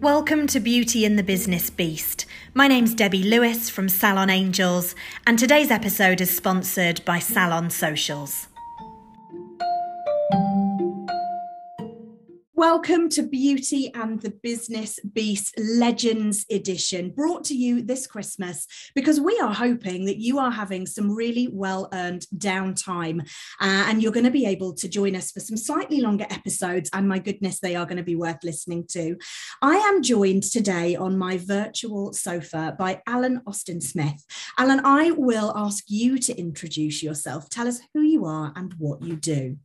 Welcome to Beauty and the Business Beast. My name's Debbie Lewis from Salon Angels, and today's episode is sponsored by Salon Socials. Welcome to Beauty and the Business Beast Legends Edition, brought to you this Christmas because we are hoping that you are having some really well earned downtime uh, and you're going to be able to join us for some slightly longer episodes. And my goodness, they are going to be worth listening to. I am joined today on my virtual sofa by Alan Austin Smith. Alan, I will ask you to introduce yourself. Tell us who you are and what you do.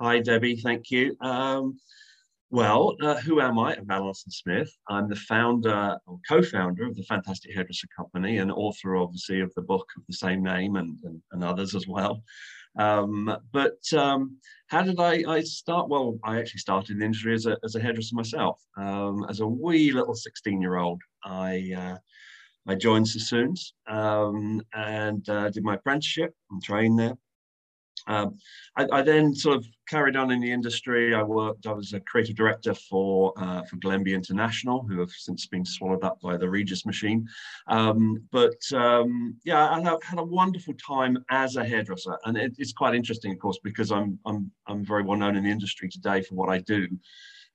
Hi, Debbie. Thank you. Um, well, uh, who am I? I'm Alan Austin Smith. I'm the founder or co-founder of the Fantastic Hairdresser Company and author, obviously, of the book of the same name and, and, and others as well. Um, but um, how did I, I, start? Well, I actually started in the industry as a, as a hairdresser myself. Um, as a wee little 16-year-old, I uh, I joined Sassoons um, and uh, did my apprenticeship and trained there. Um, I, I, then sort of carried on in the industry. I worked, I was a creative director for uh, for Glemby International, who have since been swallowed up by the Regis machine. Um, but um, yeah, I have had a wonderful time as a hairdresser, and it, it's quite interesting, of course, because I'm I'm I'm very well known in the industry today for what I do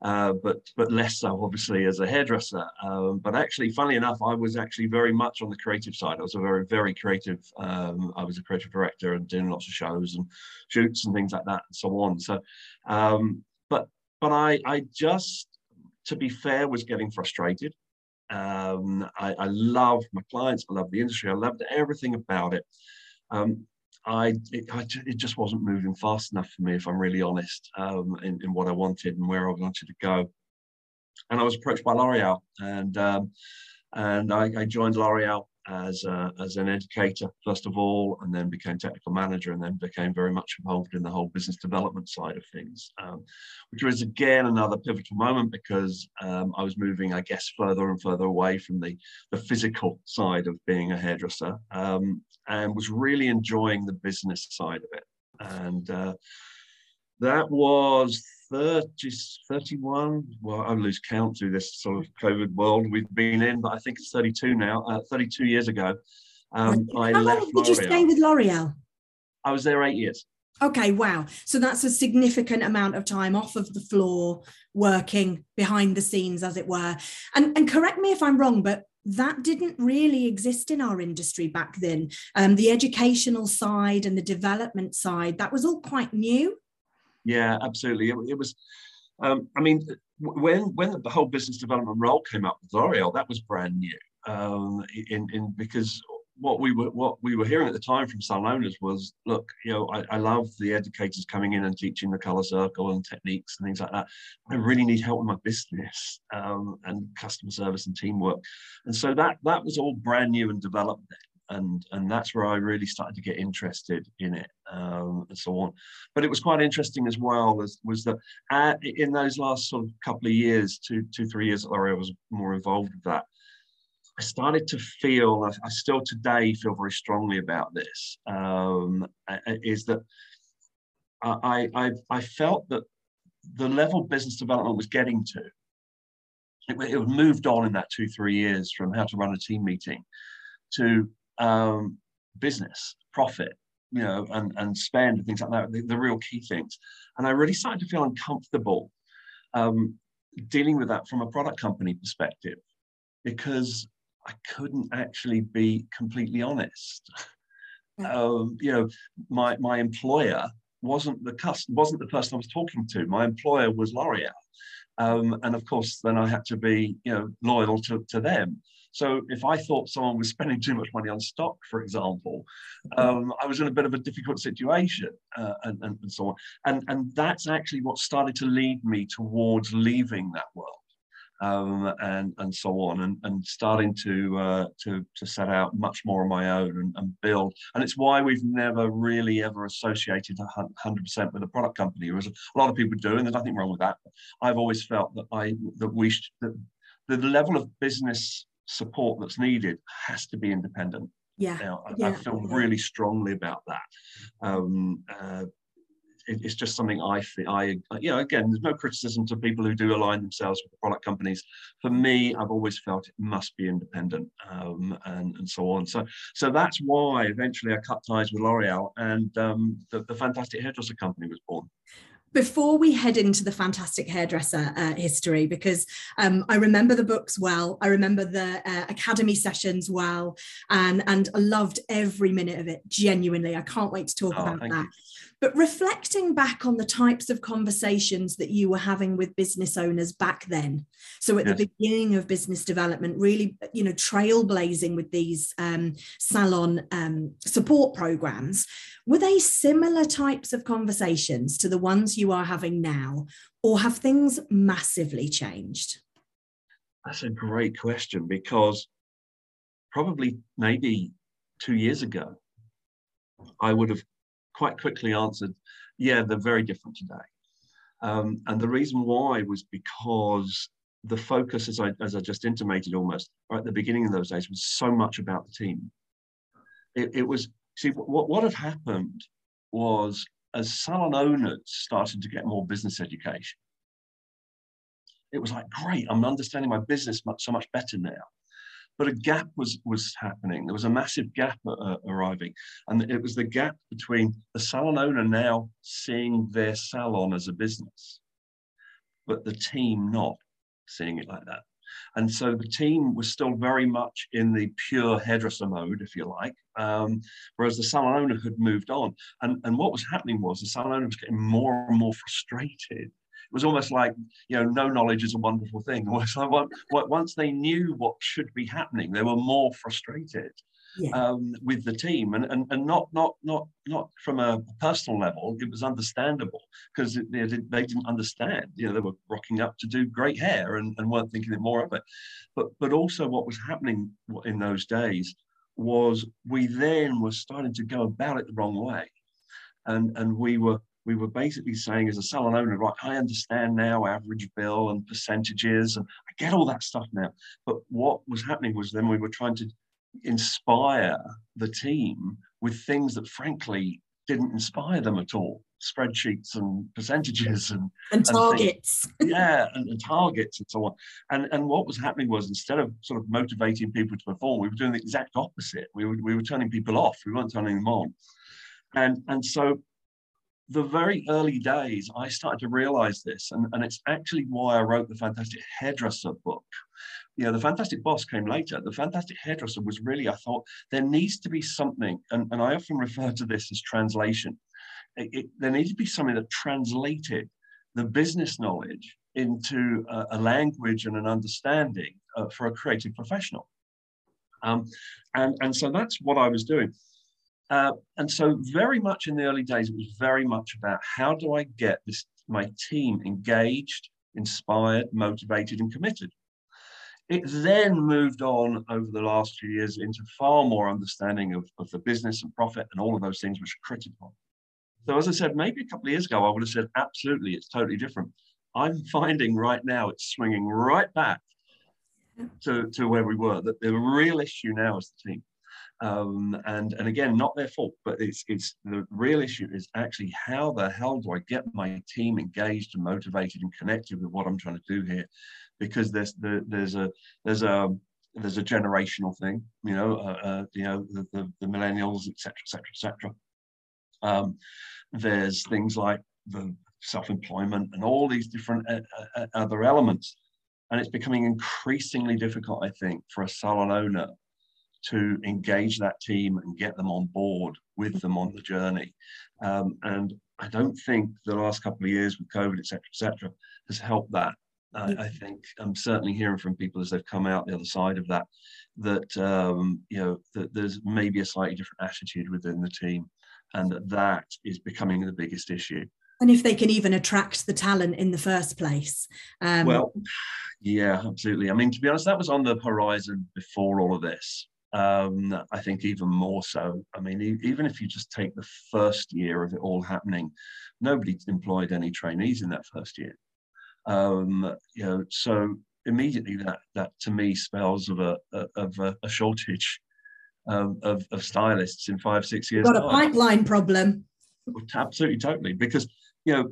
uh, but but less so obviously as a hairdresser. Um, but actually, funnily enough, I was actually very much on the creative side. I was a very very creative. Um, I was a creative director and doing lots of shows and shoots and things like that and so on. So, um, but but I I just to be fair was getting frustrated. Um, I, I love my clients. I love the industry. I loved everything about it. Um, I it, I it, just wasn't moving fast enough for me, if I'm really honest, um, in, in what I wanted and where I wanted to go. And I was approached by L'Oreal, and um, and I, I joined L'Oreal as a, as an educator first of all, and then became technical manager, and then became very much involved in the whole business development side of things, um, which was again another pivotal moment because um, I was moving, I guess, further and further away from the the physical side of being a hairdresser, um, and was really enjoying the business side of it, and. Uh, that was 30, 31. Well, I lose count through this sort of COVID world we've been in, but I think it's 32 now, uh, 32 years ago. Um, I How left long did you stay with L'Oreal? I was there eight years. Okay, wow. So that's a significant amount of time off of the floor, working behind the scenes, as it were. And, and correct me if I'm wrong, but that didn't really exist in our industry back then. Um, the educational side and the development side, that was all quite new. Yeah, absolutely. It, it was. Um, I mean, when when the whole business development role came up with L'Oreal, that was brand new. Um, in in because what we were what we were hearing at the time from salon owners was, look, you know, I, I love the educators coming in and teaching the color circle and techniques and things like that. I really need help with my business um, and customer service and teamwork, and so that that was all brand new and developed and and that's where I really started to get interested in it um, and so on. But it was quite interesting as well as was that uh, in those last sort of couple of years, two two three years, I was more involved with that. I started to feel, I still today feel very strongly about this, um, is that I, I, I felt that the level business development was getting to, it, it moved on in that two, three years from how to run a team meeting to um, business, profit, you know, and, and spend and things like that, the, the, real key things. And I really started to feel uncomfortable um, dealing with that from a product company perspective because I couldn't actually be completely honest. Um, you know, my, my employer wasn't the cust- wasn't the person I was talking to. My employer was L'Oreal. Um, and of course, then I had to be, you know, loyal to, to them. So if I thought someone was spending too much money on stock, for example, um, I was in a bit of a difficult situation uh, and, and, and, so on. And, and that's actually what started to lead me towards leaving that world. Um, and and so on, and, and starting to uh, to to set out much more on my own and, and build. And it's why we've never really ever associated hundred percent with a product company. Whereas a lot of people do, and there's nothing wrong with that. I've always felt that I that we should, that the level of business support that's needed has to be independent. Yeah, now, I, yeah, I feel really strongly about that. Um, uh, it's just something I feel. I you know again there's no criticism to people who do align themselves with the product companies. For me, I've always felt it must be independent um, and and so on. So so that's why eventually I cut ties with L'Oreal and um, the, the fantastic hairdresser company was born before we head into the fantastic hairdresser uh, history, because um, I remember the books well, I remember the uh, academy sessions well, and and I loved every minute of it. Genuinely, I can't wait to talk oh, about that. You. But reflecting back on the types of conversations that you were having with business owners back then, so at yes. the beginning of business development, really, you know, trailblazing with these um, salon um, support programs, were they similar types of conversations to the ones you are having now, or have things massively changed? That's a great question because probably maybe two years ago, I would have quite quickly answered, yeah, they're very different today. Um, and the reason why was because the focus, as I, as I just intimated almost right at the beginning of those days, was so much about the team. It, it was, see, what, what had happened was as salon owners started to get more business education, it was like, great, I'm understanding my business much, so much better now but a gap was was happening. There was a massive gap uh, arriving, and it was the gap between the salon owner now seeing their salon as a business, but the team not seeing it like that. And so the team was still very much in the pure hairdresser mode, if you like, um, whereas the salon owner had moved on. And, and what was happening was the salon owner was getting more and more frustrated was almost like you know no knowledge is a wonderful thing. Once they knew what should be happening they were more frustrated yeah. um, with the team. And, and and not not not not from a personal level it was understandable because they, did, they didn't understand. You know they were rocking up to do great hair and, and weren't thinking it more of it. But but also what was happening in those days was we then were starting to go about it the wrong way. And and we were we were basically saying as a salon owner, right, I understand now average bill and percentages, and I get all that stuff now. But what was happening was then we were trying to inspire the team with things that frankly didn't inspire them at all spreadsheets and percentages and, and targets. And yeah and, and, targets and so on. And and what was happening was instead of sort of motivating people to perform we were doing the exact opposite. We were, we were turning people off. We weren't turning them on. And and so the very early days, I started to realize this, and, and it's actually why I wrote the Fantastic Hairdresser book. You know, the Fantastic Boss came later. The Fantastic Hairdresser was really, I thought, there needs to be something, and, and I often refer to this as translation. It, it, there needs to be something that translated the business knowledge into a, a language and an understanding uh, for a creative professional. Um, and, and so that's what I was doing. Uh, and so, very much in the early days, it was very much about how do I get this my team engaged, inspired, motivated, and committed. It then moved on over the last few years into far more understanding of, of the business and profit and all of those things which are critical. So, as I said, maybe a couple of years ago, I would have said, absolutely, it's totally different. I'm finding right now it's swinging right back to, to where we were, that the real issue now is the team. Um, and and again, not their fault, but it's it's the real issue is actually how the hell do I get my team engaged and motivated and connected with what I'm trying to do here, because there's the, there's a there's a there's a generational thing, you know, uh, uh, you know the, the, the millennials, etc., etc., etc. There's things like the self-employment and all these different uh, uh, uh, other elements, and it's becoming increasingly difficult, I think, for a salon owner to engage that team and get them on board with them on the journey. Um, and I don't think the last couple of years with COVID, et cetera, et cetera, has helped that. Uh, I think I'm certainly hearing from people as they've come out the other side of that, that um, you know that there's maybe a slightly different attitude within the team, and that that is becoming the biggest issue. And if they can even attract the talent in the first place. Um, well, yeah, absolutely. I mean, to be honest, that was on the horizon before all of this. Um, I think even more so. I mean, e- even if you just take the first year of it all happening, nobody employed any trainees in that first year. Um, you know, so immediately that that to me spells of a of a, a shortage of, of, of, stylists in five six years. Got a pipeline problem. Absolutely, totally. Because you know,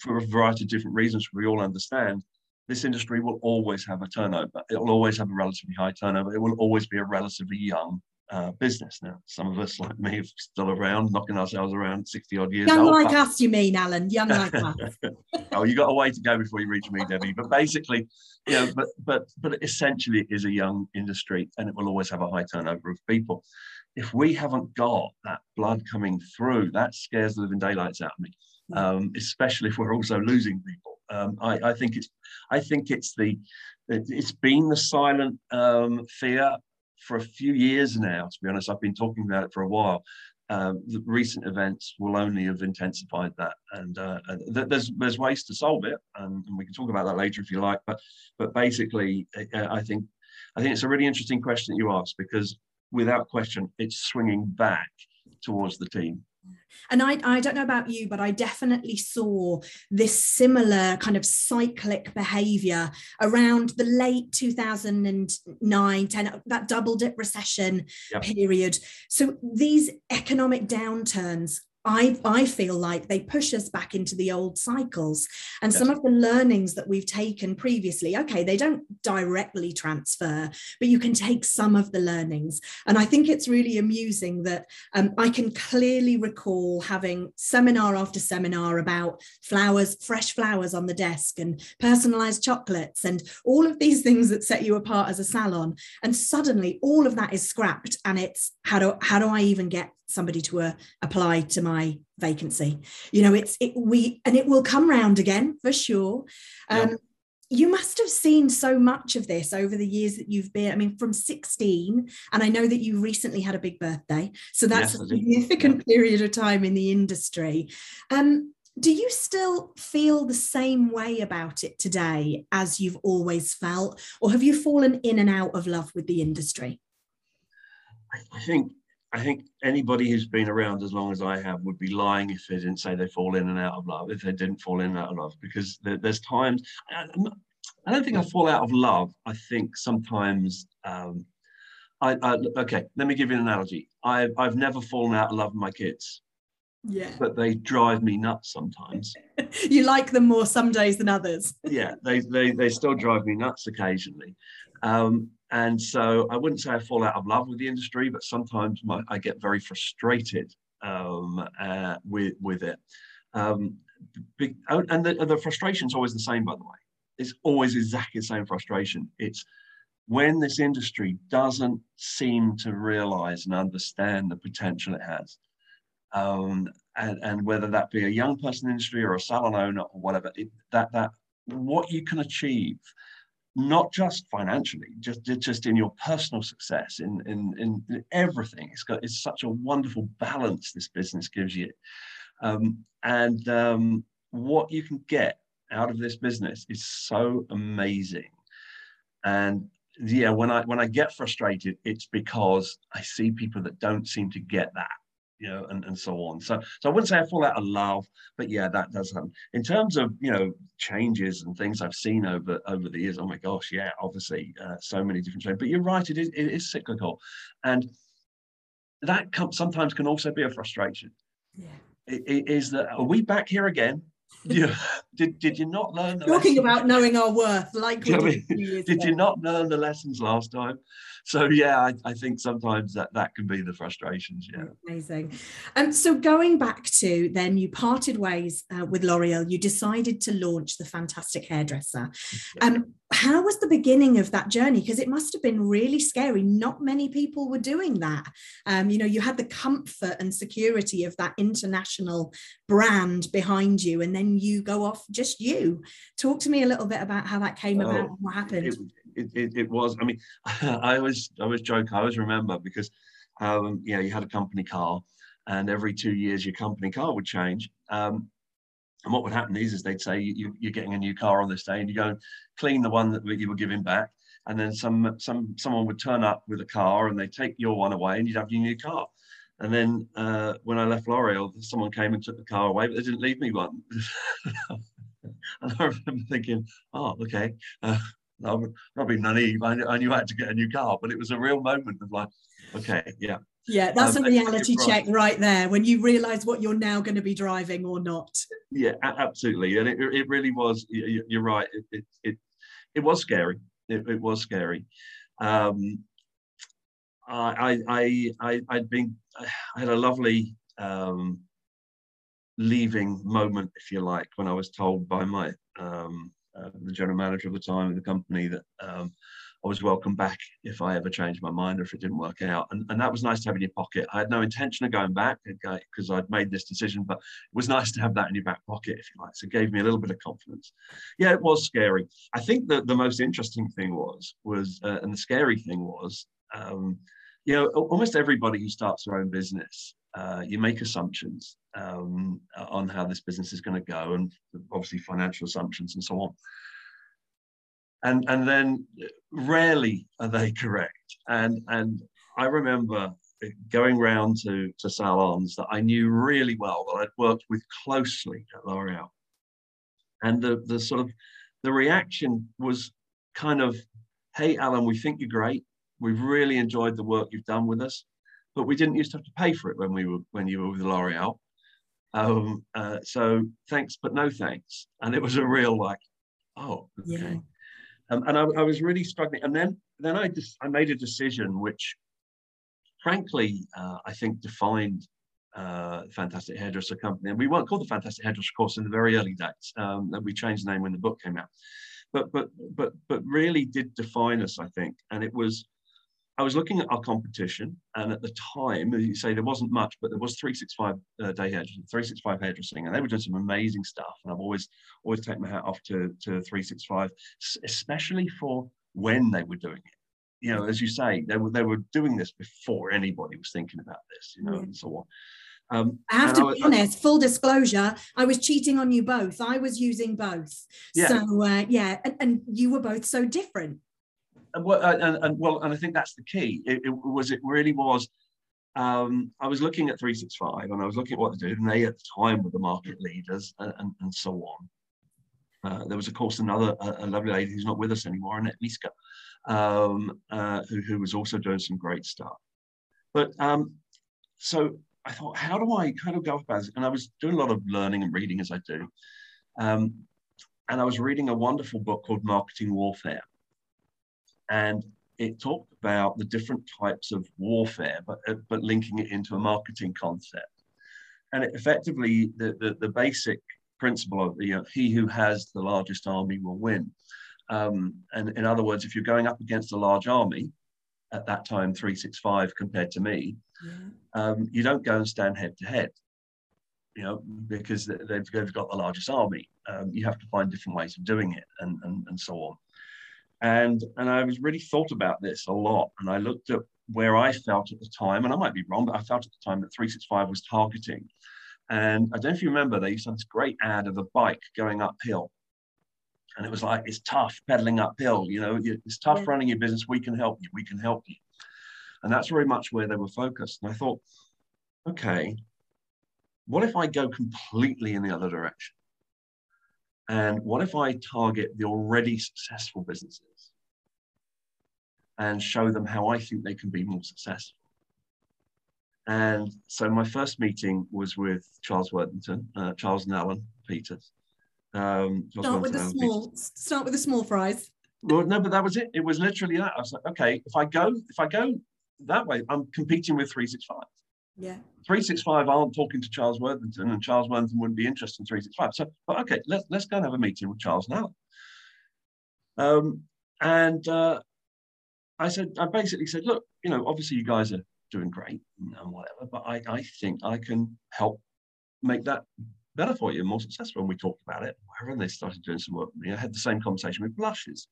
for a variety of different reasons, we all understand this industry will always have a turnover. It will always have a relatively high turnover. It will always be a relatively young uh, business now. Some of us, like me, are still around, knocking ourselves around 60 odd years young old. like us, you mean, Alan? Young like us. oh, you got a way to go before you reach me, Debbie. But basically, you know, but but but essentially, it is a young industry, and it will always have a high turnover of people. If we haven't got that blood coming through, that scares the living daylights out of me. Um, especially if we're also losing people. Um, I, I, think it's, I think it's the, it's been the silent um, fear for a few years now, to be honest. I've been talking about it for a while. Um, the recent events will only have intensified that, and, uh, th- there's there's ways to solve it, and, and, we can talk about that later if you like. But but basically, uh, I think I think it's a really interesting question that you asked because without question, it's swinging back towards the team. And I, I don't know about you, but I definitely saw this similar kind of cyclic behavior around the late 2009, 10, that double dip recession yep. period. So these economic downturns I, I feel like they push us back into the old cycles. And yes. some of the learnings that we've taken previously, okay, they don't directly transfer, but you can take some of the learnings. And I think it's really amusing that um, I can clearly recall having seminar after seminar about flowers, fresh flowers on the desk and personalized chocolates and all of these things that set you apart as a salon. And suddenly all of that is scrapped and it's how do, how do I even get somebody to uh, apply to my vacancy. You know it's it we and it will come round again for sure. Um, yeah. you must have seen so much of this over the years that you've been i mean from 16 and i know that you recently had a big birthday so that's yes, a significant yeah. period of time in the industry. Um, do you still feel the same way about it today as you've always felt or have you fallen in and out of love with the industry? I think I think anybody who's been around as long as I have would be lying if they didn't say they fall in and out of love, if they didn't fall in and out of love, because there, there's times, I don't think I fall out of love. I think sometimes, um, I, I, okay, let me give you an analogy. I've, I've never fallen out of love with my kids. Yeah. But they drive me nuts sometimes. you like them more some days than others. yeah, they, they, they still drive me nuts occasionally. Um, and so I wouldn't say I fall out of love with the industry, but sometimes my, I get very frustrated um, uh, with, with it. Um, oh, and the, the frustration is always the same, by the way. It's always exactly the same frustration. It's when this industry doesn't seem to realize and understand the potential it has. Um, and, and, whether that be a young person industry or a salon owner or whatever, it, that that what you can achieve not just financially, just just in your personal success, in in in everything. It's got it's such a wonderful balance this business gives you, um, and um, what you can get out of this business is so amazing. And yeah, when I when I get frustrated, it's because I see people that don't seem to get that you know, and, and so on. So, so I wouldn't say I fall out of love, but yeah, that does happen. In terms of you know changes and things I've seen over over the years, oh my gosh, yeah, obviously uh, so many different changes. But you're right, it is it is cyclical, and that sometimes can also be a frustration. Yeah, it, it is that are we back here again? Yeah. did, did you not learn the talking lessons? about knowing our worth like did, did ago. you not learn the lessons last time? So yeah I, I, think sometimes that that can be the frustrations yeah. Amazing. Um so going back to then you parted ways uh, with l'oreal. You decided to launch the fantastic hairdresser. Um how was the beginning of that journey? Because it must have been really scary. Not many people were doing that. Um, you know you had the comfort and security of that international brand behind you and then you go off just you. Talk to me a little bit about how that came about and what happened. it, it, it, it was i mean i always i was joke i always remember because um, yeah you had a company car and every two years your company car would change. Um, and what would happen is, is they'd say you, are getting a new car on this day, and you go and clean the one that you were giving back, and then some some someone would turn up with a car, and they take your one away, and you'd have your new car. And then uh, when I left L'Oreal, someone came and took the car away, but they didn't leave me one. and I remember thinking, oh, okay, uh, I'm probably naive. I, I knew I had to get a new car, but it was a real moment of like, okay, yeah, Yeah, that's um, a reality check right there when you realize what you're now going to be driving or not. Yeah, absolutely. And it, it really was, you're right. It, it, it, it was scary. It, it was scary. Um, I, I, I, I'd been, I had a lovely um, leaving moment, if you like, when I was told by my um, uh, the general manager of the time of the company that um, I was welcome back if I ever changed my mind or if it didn't work out. And, and that was nice to have in your pocket. I had no intention of going back because I'd made this decision, but it was nice to have that in your back pocket, if you like. So it gave me a little bit of confidence. Yeah, it was scary. I think that the most interesting thing was, was uh, and the scary thing was, um, you know, almost everybody who starts their own business, uh, you make assumptions um, on how this business is going to go, and obviously financial assumptions and so on. And and then rarely are they correct. And and I remember going round to to salons that I knew really well that I'd worked with closely at L'Oreal, and the the sort of the reaction was kind of, "Hey, Alan, we think you're great. We've really enjoyed the work you've done with us, but we didn't used to have to pay for it when we were when you were with L'Oreal. Um, uh, so thanks, but no thanks. And it was a real like, oh, okay. Yeah. Um, and I, I, was really struggling. And then then I just I made a decision which, frankly, uh, I think defined uh, Fantastic Hairdresser Company. And we weren't called the Fantastic Hairdresser of course in the very early days. Um, we changed the name when the book came out. But but but but really did define us, I think. And it was I was looking at our competition, and at the time, as you say there wasn't much, but there was 365 uh, day hairdressing, 365 hairdressing, and they were doing some amazing stuff. And I've always always taken my hat off to, to 365, especially for when they were doing it. You know, as you say, they were they were doing this before anybody was thinking about this, you know, yeah. and so on. Um, I have to I was, be honest, full disclosure, I was cheating on you both. I was using both. Yeah. So, uh, yeah, and, and you were both so different and, and, and, well, and I think that's the key. It, it was it really was. Um, I was looking at 365 and I was looking at what they did, and they at the time were the market leaders and, and, so on. Uh, there was, of course, another a, a, lovely lady who's not with us anymore, Annette Miska, um, uh, who, who was also doing some great stuff. But um, so I thought, how do I kind of go about it? And I was doing a lot of learning and reading as I do. Um, and I was reading a wonderful book called Marketing Warfare and it talked about the different types of warfare, but, uh, but linking it into a marketing concept. And it effectively, the, the, the basic principle of you know, he who has the largest army will win. Um, and in other words, if you're going up against a large army, at that time 365 compared to me, yeah. um, you don't go and stand head to head, you know, because they've, they've got the largest army. Um, you have to find different ways of doing it and, and, and so on. And, and I was really thought about this a lot. And I looked at where I felt at the time, and I might be wrong, but I felt at the time that 365 was targeting. And I don't know if you remember, they used to have this great ad of a bike going uphill. And it was like, it's tough pedaling uphill. You know, it's tough running your business. We can help you. We can help you. And that's very much where they were focused. And I thought, okay, what if I go completely in the other direction? And what if I target the already successful businesses? and show them how I think they can be more successful. And so my first meeting was with Charles Worthington, uh, Charles and Alan Peters. Um, start with the small. Peters. Start with the small fries. Well, no, but that was it. It was literally that. I was like, okay, if I go, if I go that way, I'm competing with 365. Yeah. 365 aren't talking to Charles Worthington, and Charles Worthington wouldn't be interested in 365. So, but okay, let's let's go and have a meeting with Charles now. Um, and uh, I said, I basically said, look, you know, obviously you guys are doing great and whatever, but I, I think I can help make that better for you, and more successful. And we talked about it, and they started doing some work. I had the same conversation with Blushes.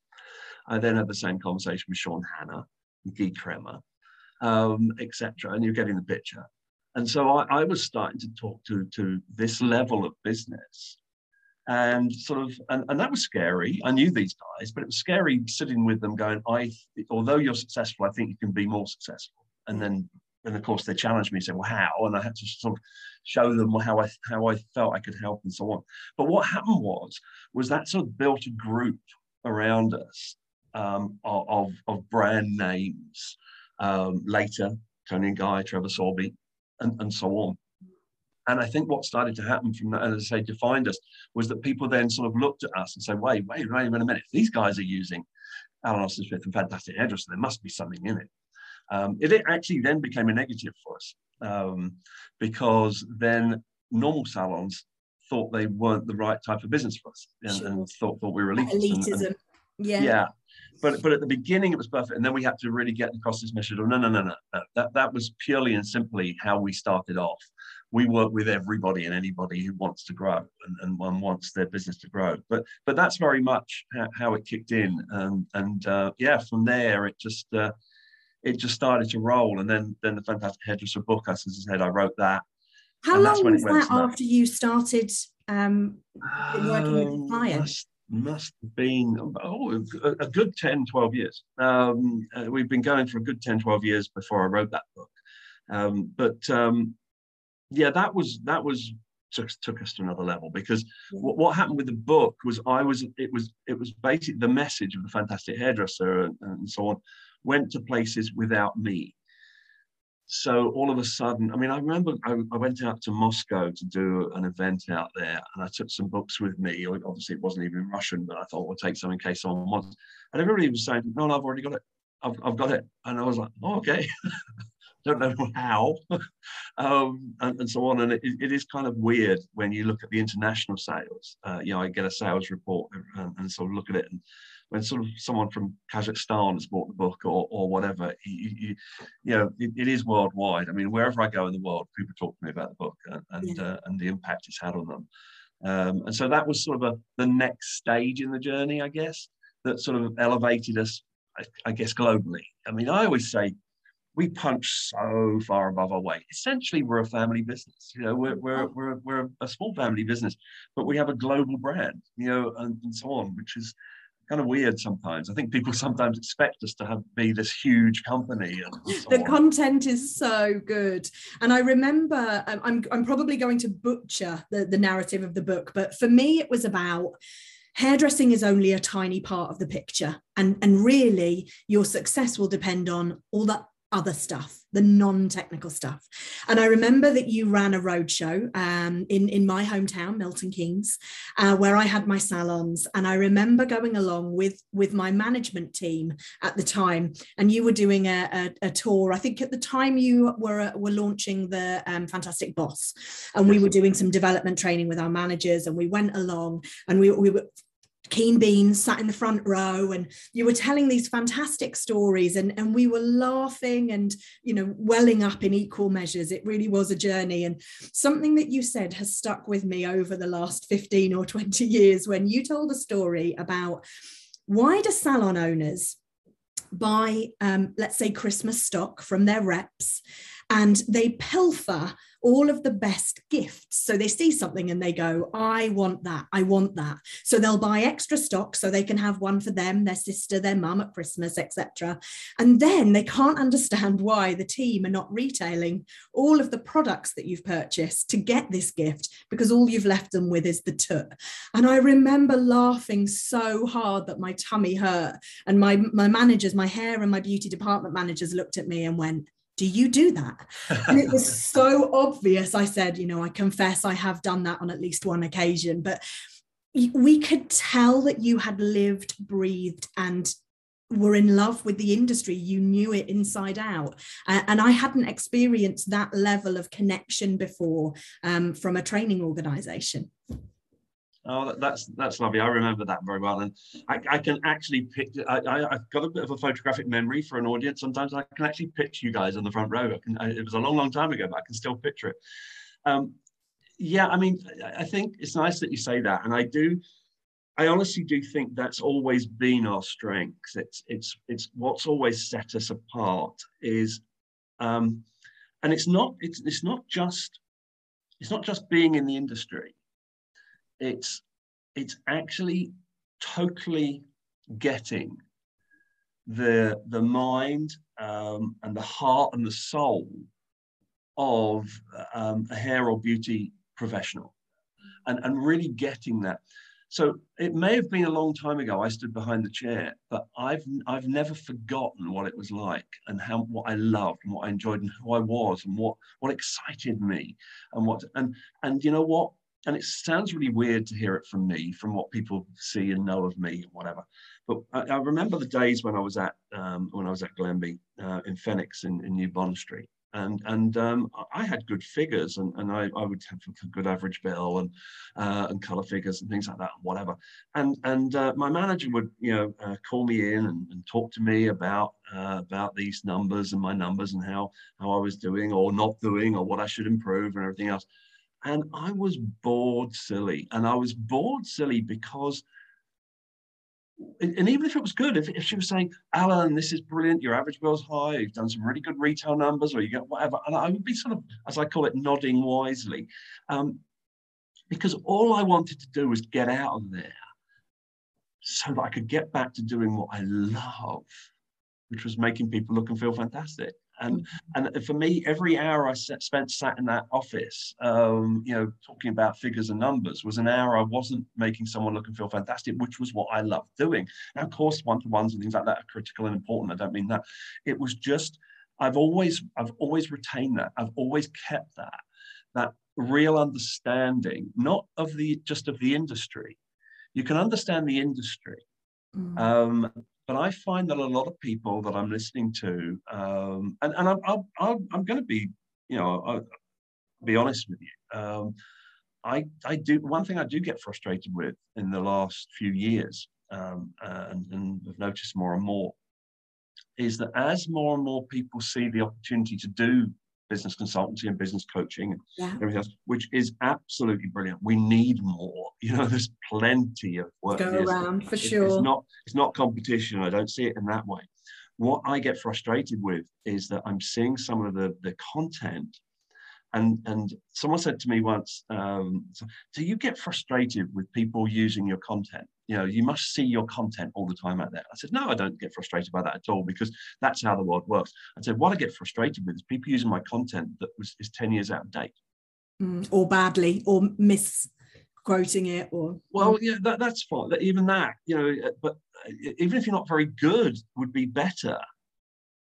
I then had the same conversation with Sean Hanna, and Guy Kremer, um, etc. And you're getting the picture. And so I, I was starting to talk to, to this level of business and sort of and, and that was scary i knew these guys but it was scary sitting with them going i although you're successful i think you can be more successful and then and of course they challenged me and said well how and i had to sort of show them how i how i felt i could help and so on but what happened was was that sort of built a group around us um, of, of brand names um, later Toni and Guy, Trevor Sorbie, and, and so on. And I think what started to happen from that, as I say, defined us, was that people then sort of looked at us and said, wait, wait, wait Wait a minute, if these guys are using Alan Austin Smith and Fantastic Hairdresser, there must be something in it. Um, it actually then became a negative for us um, because then normal salons thought they weren't the right type of business for us and, sure. and thought, thought we were elitist. Elitism. And, and, yeah. Yeah. But, but at the beginning it was perfect. And then we had to really get across this message of no, no, no, no, no. That, that was purely and simply how we started off. We work with everybody and anybody who wants to grow and, and one wants their business to grow. But but that's very much how, how it kicked in. Um, and uh, yeah, from there it just uh, it just started to roll. And then then the Fantastic Hairdresser book, as I said, I wrote that. How long was that after you started um, working with um, clients? Must, have been oh, a, good 10, 12 years. Um, uh, we've been going for a good 10, 12 years before I wrote that book. Um, but um, yeah, that was that was took, took us to another level because what, what happened with the book was I was it was it was basically the message of the fantastic hairdresser and, and so on went to places without me. So all of a sudden, I mean, I remember I, I, went out to Moscow to do an event out there, and I took some books with me. Obviously, it wasn't even Russian, but I thought we'll take some in case someone wants. And everybody was saying, "No, no, I've already got it. I've, I've got it." And I was like, "Oh, okay." Don't know how, um, and, and, so on. And it, it is kind of weird when you look at the international sales. Uh, you know, I get a sales report and, and sort of look at it, and when sort of someone from Kazakhstan has bought the book or, or whatever, you, you, you know, it, it is worldwide. I mean, wherever I go in the world, people talk to me about the book and and, yeah. uh, and the impact it's had on them. Um, and so that was sort of a, the next stage in the journey, I guess, that sort of elevated us, I, I guess, globally. I mean, I always say we punch so far above our weight. Essentially, we're a family business. You know, we're we're we're, we're a small family business, but we have a global brand. You know, and, and so on, which is kind of weird sometimes. I think people sometimes expect us to have be this huge company. So the on. content is so good, and I remember um, I'm I'm probably going to butcher the the narrative of the book, but for me it was about hairdressing is only a tiny part of the picture and and really your success will depend on all that other stuff, the non-technical stuff. And I remember that you ran a roadshow um, in in my hometown, Milton Keynes, uh, where I had my salons. And I remember going along with with my management team at the time, and you were doing a, a, a tour. I think at the time you were uh, were launching the um, Fantastic Boss, and we were doing some development training with our managers, and we went along, and we we were Keen Beans sat in the front row and you were telling these fantastic stories and, and we were laughing and you know welling up in equal measures. It really was a journey. And something that you said has stuck with me over the last 15 or 20 years when you told a story about why do salon owners buy um, let's say christmas stock from their reps and they pilfer all of the best gifts. So they see something and they go, I want that. I want that. So they'll buy extra stock so they can have one for them, their sister, their mum at Christmas, etc. And then they can't understand why the team are not retailing all of the products that you've purchased to get this gift because all you've left them with is the tut. And I remember laughing so hard that my tummy hurt. And my, my managers, my hair and my beauty department managers looked at me and went, do you do that? And it was so obvious. I said, you know, I confess I have done that on at least one occasion, but we could tell that you had lived, breathed, and were in love with the industry. You knew it inside out. Uh, and I hadn't experienced that level of connection before um, from a training organization. Oh, that's that's lovely. I remember that very well, and I, I can actually picture. I, I, have got a bit of a photographic memory for an audience. Sometimes I can actually picture you guys on the front row. Can, I, it was a long, long time ago, but I can still picture it. Um, yeah, I mean, I think it's nice that you say that, and I do. I honestly do think that's always been our strength. It's it's it's what's always set us apart is, um, and it's not it's it's not just it's not just being in the industry it's it's actually totally getting the the mind um, and the heart and the soul of um, a hair or beauty professional and, and really getting that. So it may have been a long time ago I stood behind the chair, but I've I've never forgotten what it was like and how what I loved and what I enjoyed and who I was and what what excited me and what and and you know what and it sounds really weird to hear it from me, from what people see and know of me, whatever. But I, I remember the days when I was at um, when I was at Glemby uh, in Phoenix in, in New Bond Street, and and um, I had good figures, and, and I, I would have a good average bill and uh, and color figures and things like that, and whatever. And and uh, my manager would you know uh, call me in and, and, talk to me about uh, about these numbers and my numbers and how how I was doing or not doing or what I should improve and everything else. And I was bored silly, and I was bored silly because and even if it was good, if, if she was saying, Alan, this is brilliant, your average bill's high, you've done some really good retail numbers, or you get whatever, and I would be sort of, as I call it, nodding wisely, um, because all I wanted to do was get out of there so that I could get back to doing what I love, which was making people look and feel fantastic. And and for me, every hour I spent sat in that office, um, you know, talking about figures and numbers, was an hour I wasn't making someone look and feel fantastic, which was what I loved doing. Now, of course, one-to-ones and things like that are critical and important. I don't mean that. It was just I've always I've always retained that. I've always kept that that real understanding, not of the just of the industry. You can understand the industry. Mm. Um, but I find that a lot of people that I'm listening to, um, and, and I'm, I'm, I'm going to be, you know, I'll be honest with you. Um, I, I do one thing I do get frustrated with in the last few years, um, and, and I've noticed more and more, is that as more and more people see the opportunity to do business consultancy and business coaching and yeah. everything else, which is absolutely brilliant. We need more. You know, there's plenty of work. Go around for sure. It's not it's not competition. I don't see it in that way. What I get frustrated with is that I'm seeing some of the the content and and someone said to me once, um, "Do you get frustrated with people using your content? You know, you must see your content all the time out there." I said, "No, I don't get frustrated by that at all because that's how the world works." I said, "What I get frustrated with is people using my content that was is ten years out of date, mm, or badly, or misquoting it, or well, yeah, that, that's fine. Even that, you know, but even if you're not very good, would be better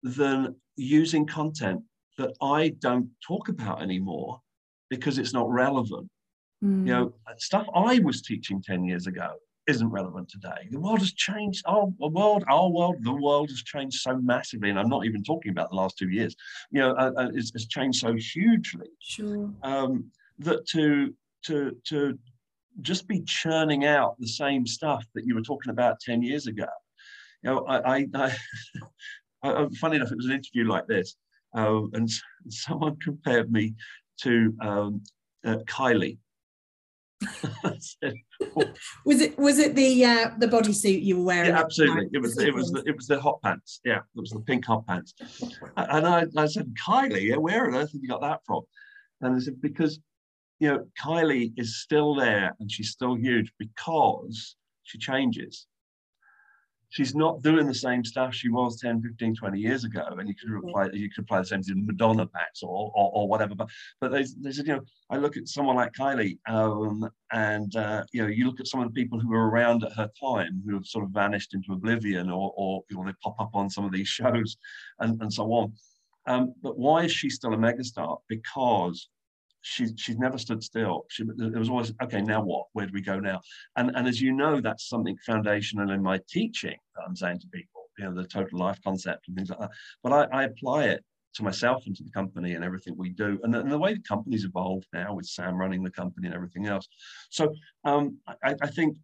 than using content that I don't talk about anymore because it's not relevant. Mm. You know, stuff I was teaching 10 years ago isn't relevant today. The world has changed. Our world, our world, the world has changed so massively. And I'm not even talking about the last two years. You know, uh, uh, it's, it's, changed so hugely. Sure. Um, that to to to just be churning out the same stuff that you were talking about 10 years ago. You know, I, I, I, I funny enough, it was an interview like this um, and someone compared me to um, uh, Kylie. said, was it was it the uh, the bodysuit you were wearing? Yeah, absolutely. It was it was the, it was the hot pants. Yeah, it was the pink hot pants. And I, I said, Kylie, where on earth have you got that from? And I said, because you know, Kylie is still there and she's still huge because she changes she's not doing the same stuff she was 10 15 20 years ago and you could apply you could apply the same to madonna packs or, or, or whatever but but there's, there's you know i look at someone like kylie um, and uh, you know you look at some of the people who were around at her time who have sort of vanished into oblivion or, or you know they pop up on some of these shows and, and so on. Um, but why is she still a megastar? Because she's she's never stood still. She, there was always okay. Now what? Where do we go now? And and as you know, that's something foundational in my teaching that I'm saying to people. You know, the total life concept and things like that. But I, I apply it to myself and to the company and everything we do, and the, and the way the company's evolved now with Sam running the company and everything else. So um, I, I think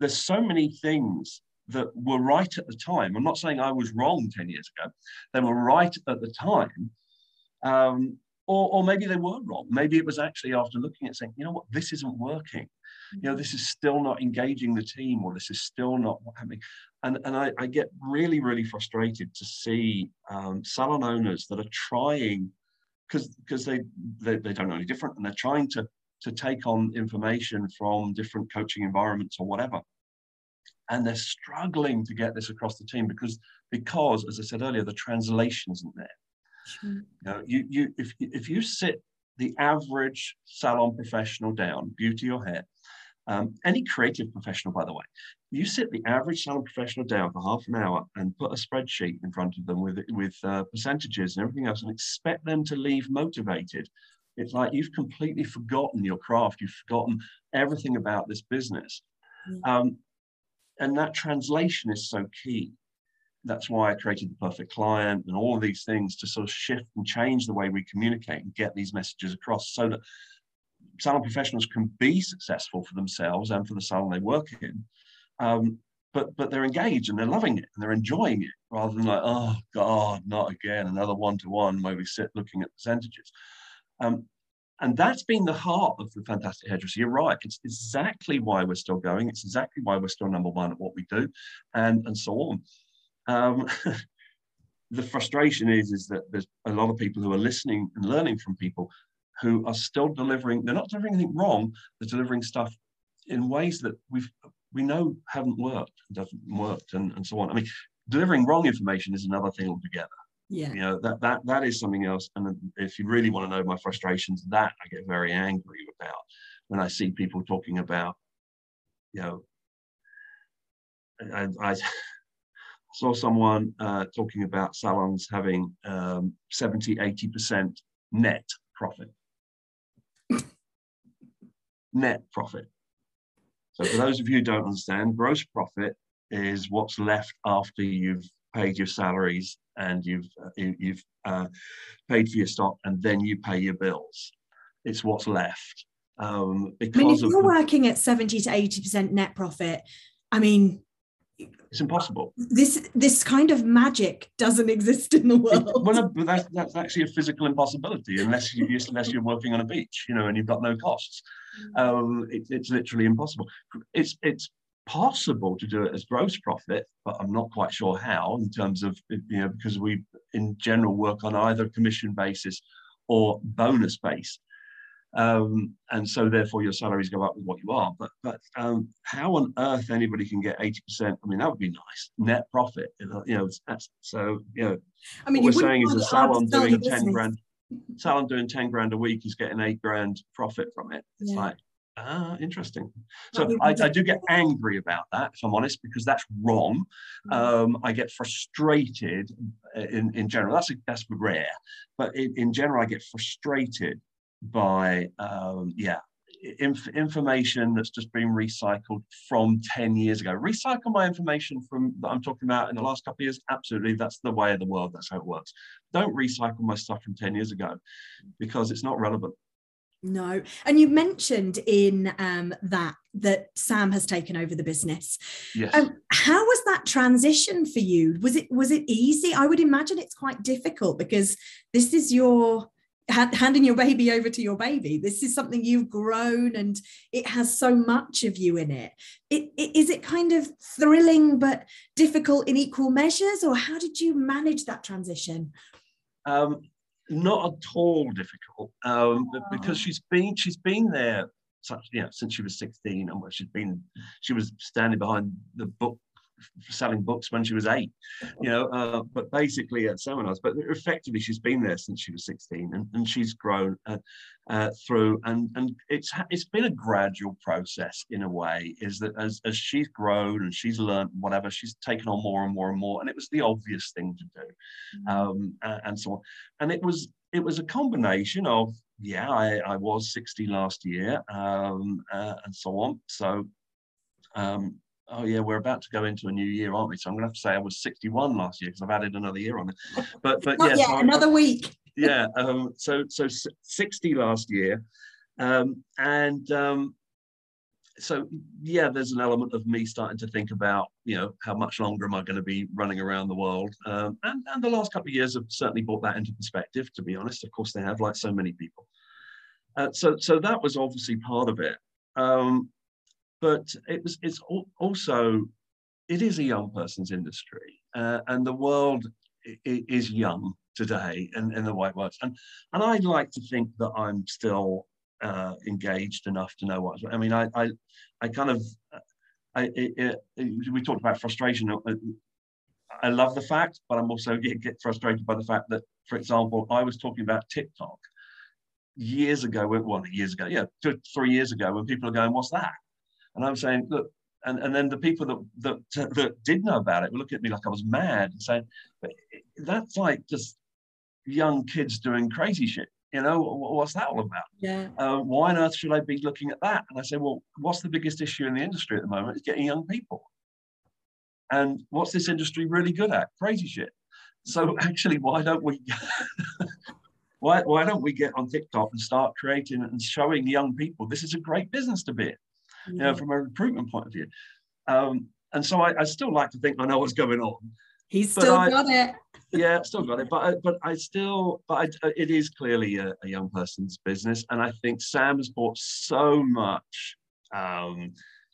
there's so many things that were right at the time. I'm not saying I was wrong 10 years ago. They were right at the time. Um, or, or maybe they were wrong. Maybe it was actually after looking at saying, you know what, this isn't working. You know, this is still not engaging the team, or this is still not happening. And, and I, I get really, really frustrated to see um, salon owners that are trying, because because they, they they don't know any different, and they're trying to to take on information from different coaching environments or whatever and they're struggling to get this across the team because because as i said earlier the translation isn't there Sure. You, know, you, you, if, if you sit the average salon professional down, beauty or hair, Um, any creative professional, by the way, you sit the average salon professional down for half an hour and put a spreadsheet in front of them with with uh, percentages and everything else, and expect them to leave motivated. It's like you've completely forgotten your craft. You've forgotten everything about this business, mm. um, and that translation is so key. That's why I created the perfect client and all of these things to sort of shift and change the way we communicate and get these messages across, so that salon professionals can be successful for themselves and for the salon they work in. Um, but but they're engaged and they're loving it and they're enjoying it rather than like, oh God, not again, another one-to-one where we sit looking at percentages. Um, and that's been the heart of the fantastic hairdresser. You're right. It's exactly why we're still going. It's exactly why we're still number one at what we do, and and so on. Um, the frustration is is that there's a lot of people who are listening and learning from people who are still delivering, they're not delivering anything wrong, they're delivering stuff in ways that we've we know haven't worked, doesn't worked, and, and so on. I mean, delivering wrong information is another thing altogether. Yeah. You know, that that that is something else. And if you really want to know my frustrations, that I get very angry about when I see people talking about, you know, I, I saw someone uh, talking about salons having um, 70, 80% net profit net profit. So for those of you who don't understand, gross profit is what's left after you've paid your salaries and you've uh, you've uh, paid for your stock and then you pay your bills. It's what's left. Um, because I mean, if you're working at 70 to 80% net profit, I mean, it's impossible. This this kind of magic doesn't exist in the world. well, that's, that's actually a physical impossibility unless you unless you're working on a beach, you know, and you've got no costs. Mm. Um, it, it's literally impossible. It's it's possible to do it as gross profit, but I'm not quite sure how in terms of you know because we in general work on either commission basis or bonus base. Um, and so therefore your salaries go up with what you are. But but um, how on earth anybody can get 80%? I mean, that would be nice. Net profit, you know, that's so you know. I mean, what we're saying is a salon doing 10 grand, salon doing 10 grand a week is getting eight grand profit from it. It's yeah. like Ah, interesting. So I, I, do get angry about that, if I'm honest, because that's wrong. Mm. Um, I get frustrated in, in general. That's a, that's rare, but in, in general, I get frustrated by um, yeah inf- information that's just been recycled from 10 years ago recycle my information from that i'm talking about in the last couple of years absolutely that's the way of the world that's how it works don't recycle my stuff from 10 years ago because it's not relevant no, and you mentioned in um, that that Sam has taken over the business. Yes. Um, how was that transition for you? Was it was it easy? I would imagine it's quite difficult because this is your handing your baby over to your baby. This is something you've grown and it has so much of you in it. it, it is it kind of thrilling but difficult in equal measures, or how did you manage that transition? Um, not at all difficult, um, oh. because she's been she's been there such you know since she was 16 and she's been she was standing behind the book selling books when she was eight, you know, uh, but basically at seminars. But effectively, she's been there since she was 16 and, and she's grown uh, uh, through. And, and it's it's been a gradual process in a way, is that as, as she's grown and she's learned whatever, she's taken on more and more and more. And it was the obvious thing to do mm-hmm. um, and so on. And it was it was a combination of yeah, I, I was 60 last year um, uh, and so on. So um, oh yeah, we're about to go into a new year, aren't we? So I'm gonna have to say I was 61 last year because I've added another year on it. But but yeah, so another week. yeah, um, so so 60 last year, um, and um, so yeah, there's an element of me starting to think about you know how much longer am I going to be running around the world, um, and and the last couple of years have certainly brought that into perspective. To be honest, of course they have, like so many people. Uh, so so that was obviously part of it. Um, but it was it's also it is a young person's industry uh, and the world is young today in, in the white words and and i'd like to think that i'm still uh, engaged enough to know what i mean i i, I kind of I, it, it, we talked about frustration. Uh, i love the fact but i'm also get, get frustrated by the fact that for example i was talking about tiktok years ago well years ago yeah two three years ago when people are going what's that And I'm saying, look, and, and then the people that, that that did know about it were looking at me like I was mad and saying, that's like just young kids doing crazy shit. You know, what's that all about? Yeah. Uh, why on earth should I be looking at that? And I say, well, what's the biggest issue in the industry at the moment? It's getting young people. And what's this industry really good at? Crazy shit. So actually, why don't we why, why don't we get on TikTok and start creating and showing young people this is a great business to be in, yeah. you know, from a recruitment point of view. Um, and so I, I, still like to think I know what's going on. He's still I, got it. yeah, still got it. But I, but I still, but I, it is clearly a, a, young person's business, and I think Sam has brought so much um,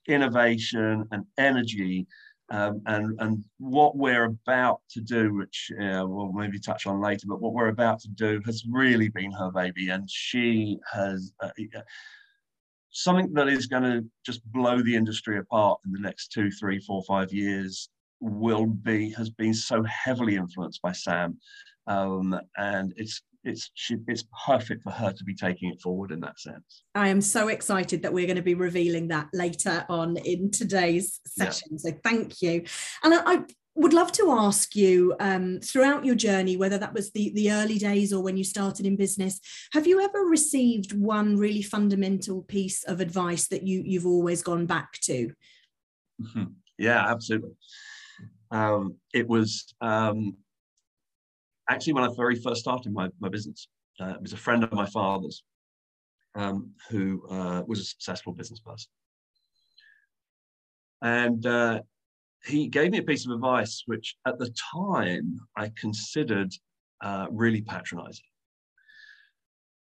innovation and energy um, and and what we're about to do, which uh, we'll maybe touch on later, but what we're about to do has really been her baby, and she has uh, uh something that is going to just blow the industry apart in the next two, three, four, five years. Will be has been so heavily influenced by Sam, um, and it's it's she, it's perfect for her to be taking it forward in that sense. I am so excited that we're going to be revealing that later on in today's session. Yeah. So thank you, and I, I would love to ask you um, throughout your journey, whether that was the, the early days or when you started in business, have you ever received one really fundamental piece of advice that you, you've always gone back to? Mm-hmm. Yeah, absolutely. Um, it was um, actually when I very first started my, my business. Uh, it was a friend of my father's um, who uh, was a successful business person. And uh, he gave me a piece of advice, which at the time I considered uh, really patronizing.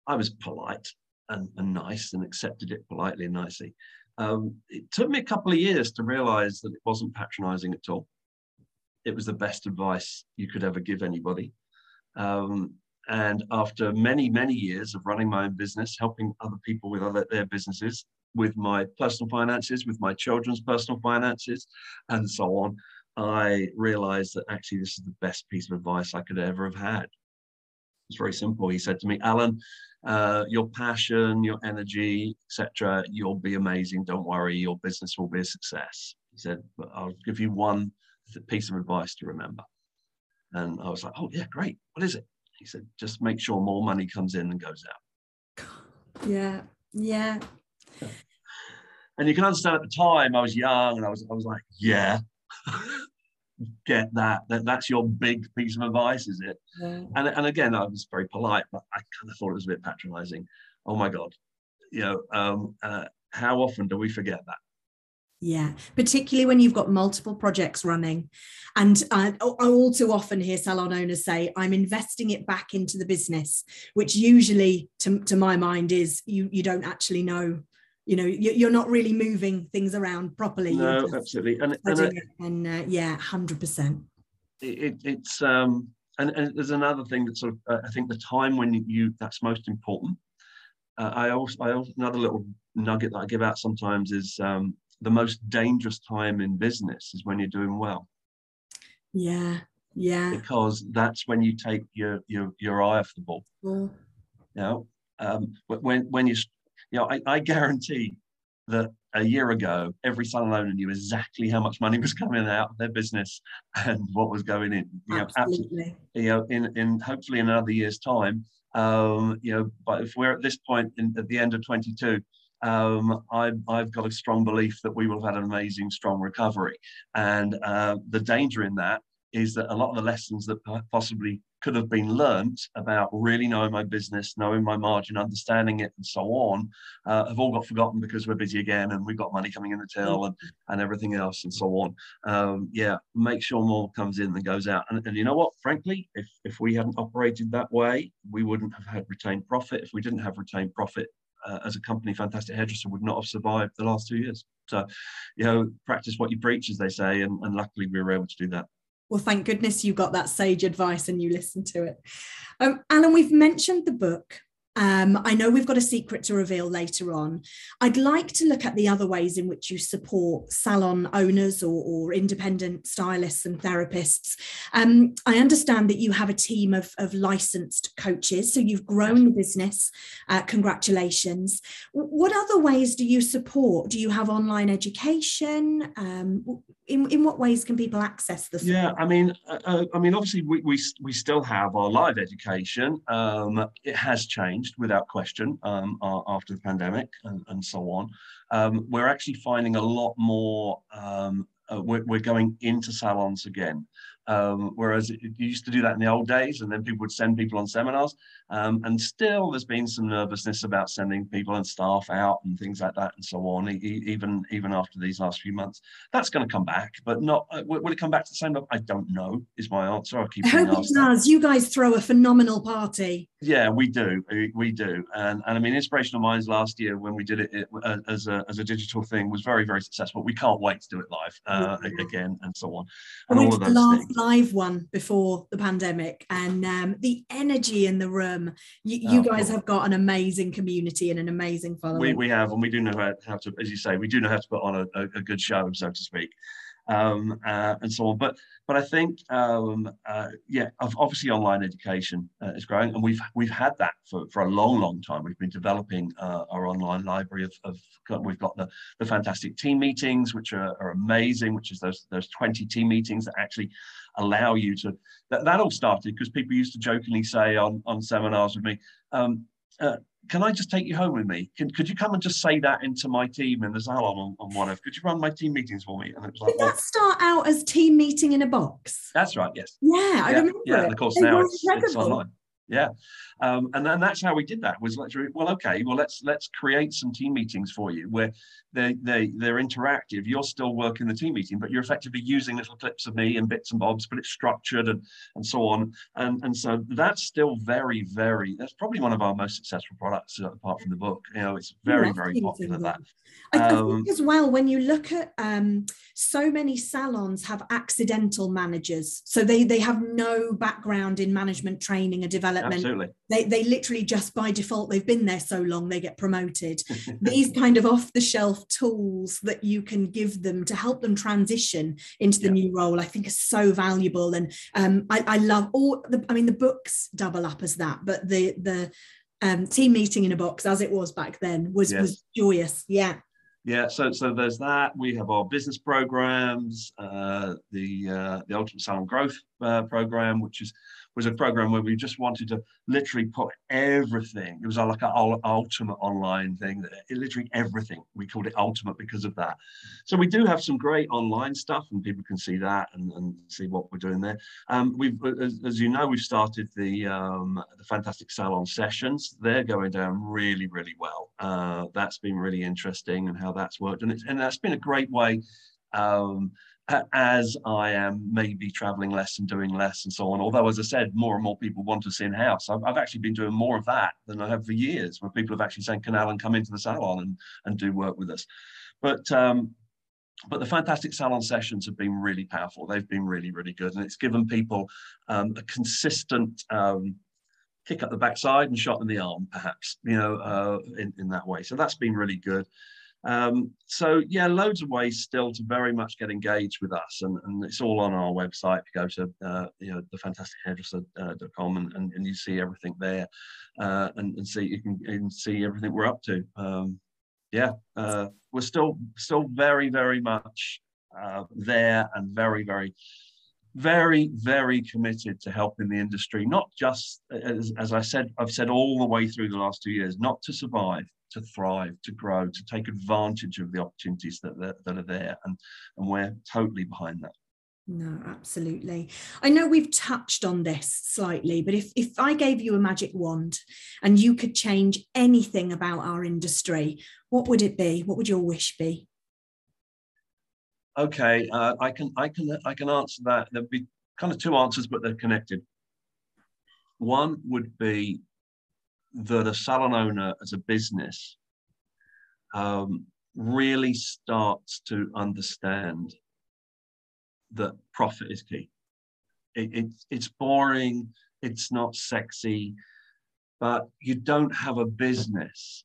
I was polite and, and, nice and accepted it politely and nicely. Um, it took me a couple of years to realize that it wasn't patronizing at all. It was the best advice you could ever give anybody. Um, and after many, many years of running my own business, helping other people with other, their businesses, with my personal finances, with my children's personal finances, and so on, I realized that actually this is the best piece of advice I could ever have had. It's very simple. He said to me, Alan, uh, your passion, your energy, etc., you'll be amazing. Don't worry, your business will be a success. He said, but I'll give you one piece of advice to remember. And I was like, oh, yeah, great. What is it? He said, just make sure more money comes in than goes out. Yeah, yeah. And you can understand at the time I was young and I was, I was like, yeah, get that. that. That's your big piece of advice, is it? Yeah. And, and again, I was very polite, but I kind of thought it was a bit patronizing. Oh my God. You know, um, uh, how often do we forget that? Yeah, particularly when you've got multiple projects running. And uh, I all too often hear salon owners say, I'm investing it back into the business, which usually, to, to my mind, is you, you don't actually know. You know, you're not really moving things around properly. No, absolutely. And, and, and uh, yeah, 100%. It, it's, um, and, and there's another thing that sort of, uh, I think the time when you, that's most important. Uh, I also, I also, another little nugget that I give out sometimes is um, the most dangerous time in business is when you're doing well. Yeah, yeah. Because that's when you take your your your eye off the ball. You know, um, when when you you know, I, I guarantee that a year ago, every salon owner knew exactly how much money was coming out of their business and what was going in. You know, absolutely. You know, in, in hopefully in another year's time, um, you know, but if we're at this point in, at the end of 22, um, I, have got a strong belief that we will have had an amazing, strong recovery. And uh, the danger in that is that a lot of the lessons that possibly could have been learnt about really knowing my business, knowing my margin, understanding it, and so on, uh, have all got forgotten because we're busy again and we've got money coming in the till and, and everything else and so on. Um, yeah, make sure more comes in than goes out. And, and you know what? Frankly, if, if we hadn't operated that way, we wouldn't have had retained profit. If we didn't have retained profit, uh, as a company, Fantastic Hairdresser would not have survived the last two years. So, you know, practice what you preach, as they say, and, and luckily we were able to do that. Well, thank goodness you got that sage advice and you listened to it. Um, Alan, we've mentioned the book. Um, I know we've got a secret to reveal later on. I'd like to look at the other ways in which you support salon owners or, or independent stylists and therapists. Um, I understand that you have a team of, of licensed coaches, so you've grown the business. Uh, congratulations. What other ways do you support? Do you have online education? Um, in, in what ways can people access this? Yeah, I mean, uh, uh, I mean, obviously we, we, we still have our live education. Um, it has changed without question um, after the pandemic and, and so on. Um, we're actually finding a lot more. Um, uh, we're, we're, going into salons again. Um, whereas you used to do that in the old days, and then people would send people on seminars. Um, and still, there's been some nervousness about sending people and staff out and things like that, and so on. E- even even after these last few months, that's going to come back, but not. Uh, will it come back to the same level? I don't know. Is my answer. I keep. I hope it does. That. You guys throw a phenomenal party. Yeah, we do. We do. And, and I mean, Inspirational Minds last year when we did it, it uh, as, a, as a digital thing was very, very successful. We can't wait to do it live uh, yeah. again and so on. And those last things. live one before the pandemic and um, the energy in the room. Um, you, ah, you oh, guys cool. have got an amazing community and an amazing following. We, we have, and we do know how, how to, as you say, we do know how to put on a, a, a good show, so to speak um, uh, and so on. But but I think um, uh, yeah, obviously online education uh, is growing, and we've we've had that for, for a long long time. We've been developing uh, our online library of, of we've got the the fantastic team meetings, which are, are amazing, which is those those twenty team meetings that actually allow you to that, that all started because people used to jokingly say on on seminars with me um, uh, can I just take you home with me? Can, could you come and just say that into my team in the salon on, on whatever? Could you run my team meetings for me? And it was like, Did well, that start out as team meeting in a box? That's right. Yes. Yeah, I yeah, remember. Yeah, it. of course. It now it's, it's, online yeah. Um, and then that's how we did that was literally well okay well let's let's create some team meetings for you where they they they're interactive. You're still working the team meeting but you're effectively using little clips of me and bits and bobs but it's structured and and so on. And and so that's still very very that's probably one of our most successful products uh, apart from the book. You know it's very very popular that. I, I think um, as well when you look at um, so many salons have accidental managers. So they they have no background in management training or development development. Absolutely. They, they literally just by default, they've been there so long, they get promoted. These kind of off the shelf tools that you can give them to help them transition into the yeah. new role, I think are so valuable. And um, I, I love all the, I mean, the books double up as that, but the, the, um, team meeting in a box as it was back then was yes. was joyous yeah yeah, so so there's that. We have our business programs, uh, the uh, the Ultimate Salon Growth uh, program, which is was a program where we just wanted to literally put everything. It was like an ultimate online thing. It, literally everything. We called it ultimate because of that. So we do have some great online stuff, and people can see that and, and see what we're doing there. Um, we've, as, as, you know, we've started the um, the fantastic salon sessions. They're going down really, really well. Uh, that's been really interesting and how that's worked, and it's and that's been a great way. Um, as I am maybe traveling less and doing less and so on. Although, as I said, more and more people want us in house. I've, I've, actually been doing more of that than I have for years, where people have actually saying, "Can Alan come into the salon and, and do work with us?" But um, but the fantastic salon sessions have been really powerful. They've been really really good, and it's given people um, a consistent. Um, kick up the backside and shot in the arm perhaps you know uh, in, in that way so that's been really good um, so yeah, loads of ways still to very much get engaged with us, and, and it's all on our website. If you go to uh, you know thefantastichairdresser.com uh, and, and, and you see everything there, uh, and, and see you can, see everything we're up to. Um, yeah, uh, we're still still very very much uh, there and very very very very committed to helping the industry not just as, as i said i've said all the way through the last two years not to survive to thrive, to grow, to take advantage of the opportunities that, that, that are there. And, and we're totally behind that. No, absolutely. I know we've touched on this slightly, but if, if I gave you a magic wand and you could change anything about our industry, what would it be? What would your wish be? Okay, uh, I can I can I can answer that. There'd be kind of two answers, but they're connected. One would be that a salon owner as a business um, really starts to understand that profit is key. It, it, it's boring, it's not sexy, but you don't have a business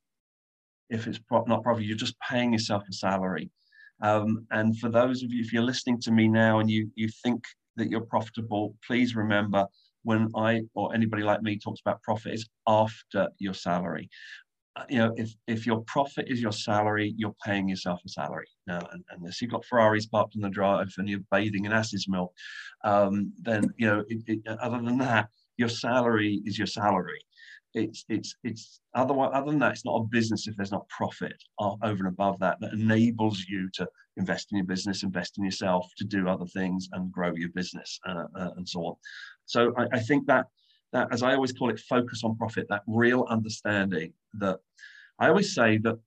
if it's pro- not profitable. You're just paying yourself a salary. Um, and for those of you, if you're listening to me now and you you think that you're profitable, please remember when I or anybody like me talks about profit is after your salary. Uh, you know, if if your profit is your salary, you're paying yourself a salary. Now, unless you've got Ferraris parked on the drive and you're bathing in asses milk, um, then you know. It, it, other than that, your salary is your salary it's it's it's otherwise other than that it's not a business if there's not profit over and above that that enables you to invest in your business invest in yourself to do other things and grow your business uh, uh, and so on so I, I, think that that as i always call it focus on profit that real understanding that i always say that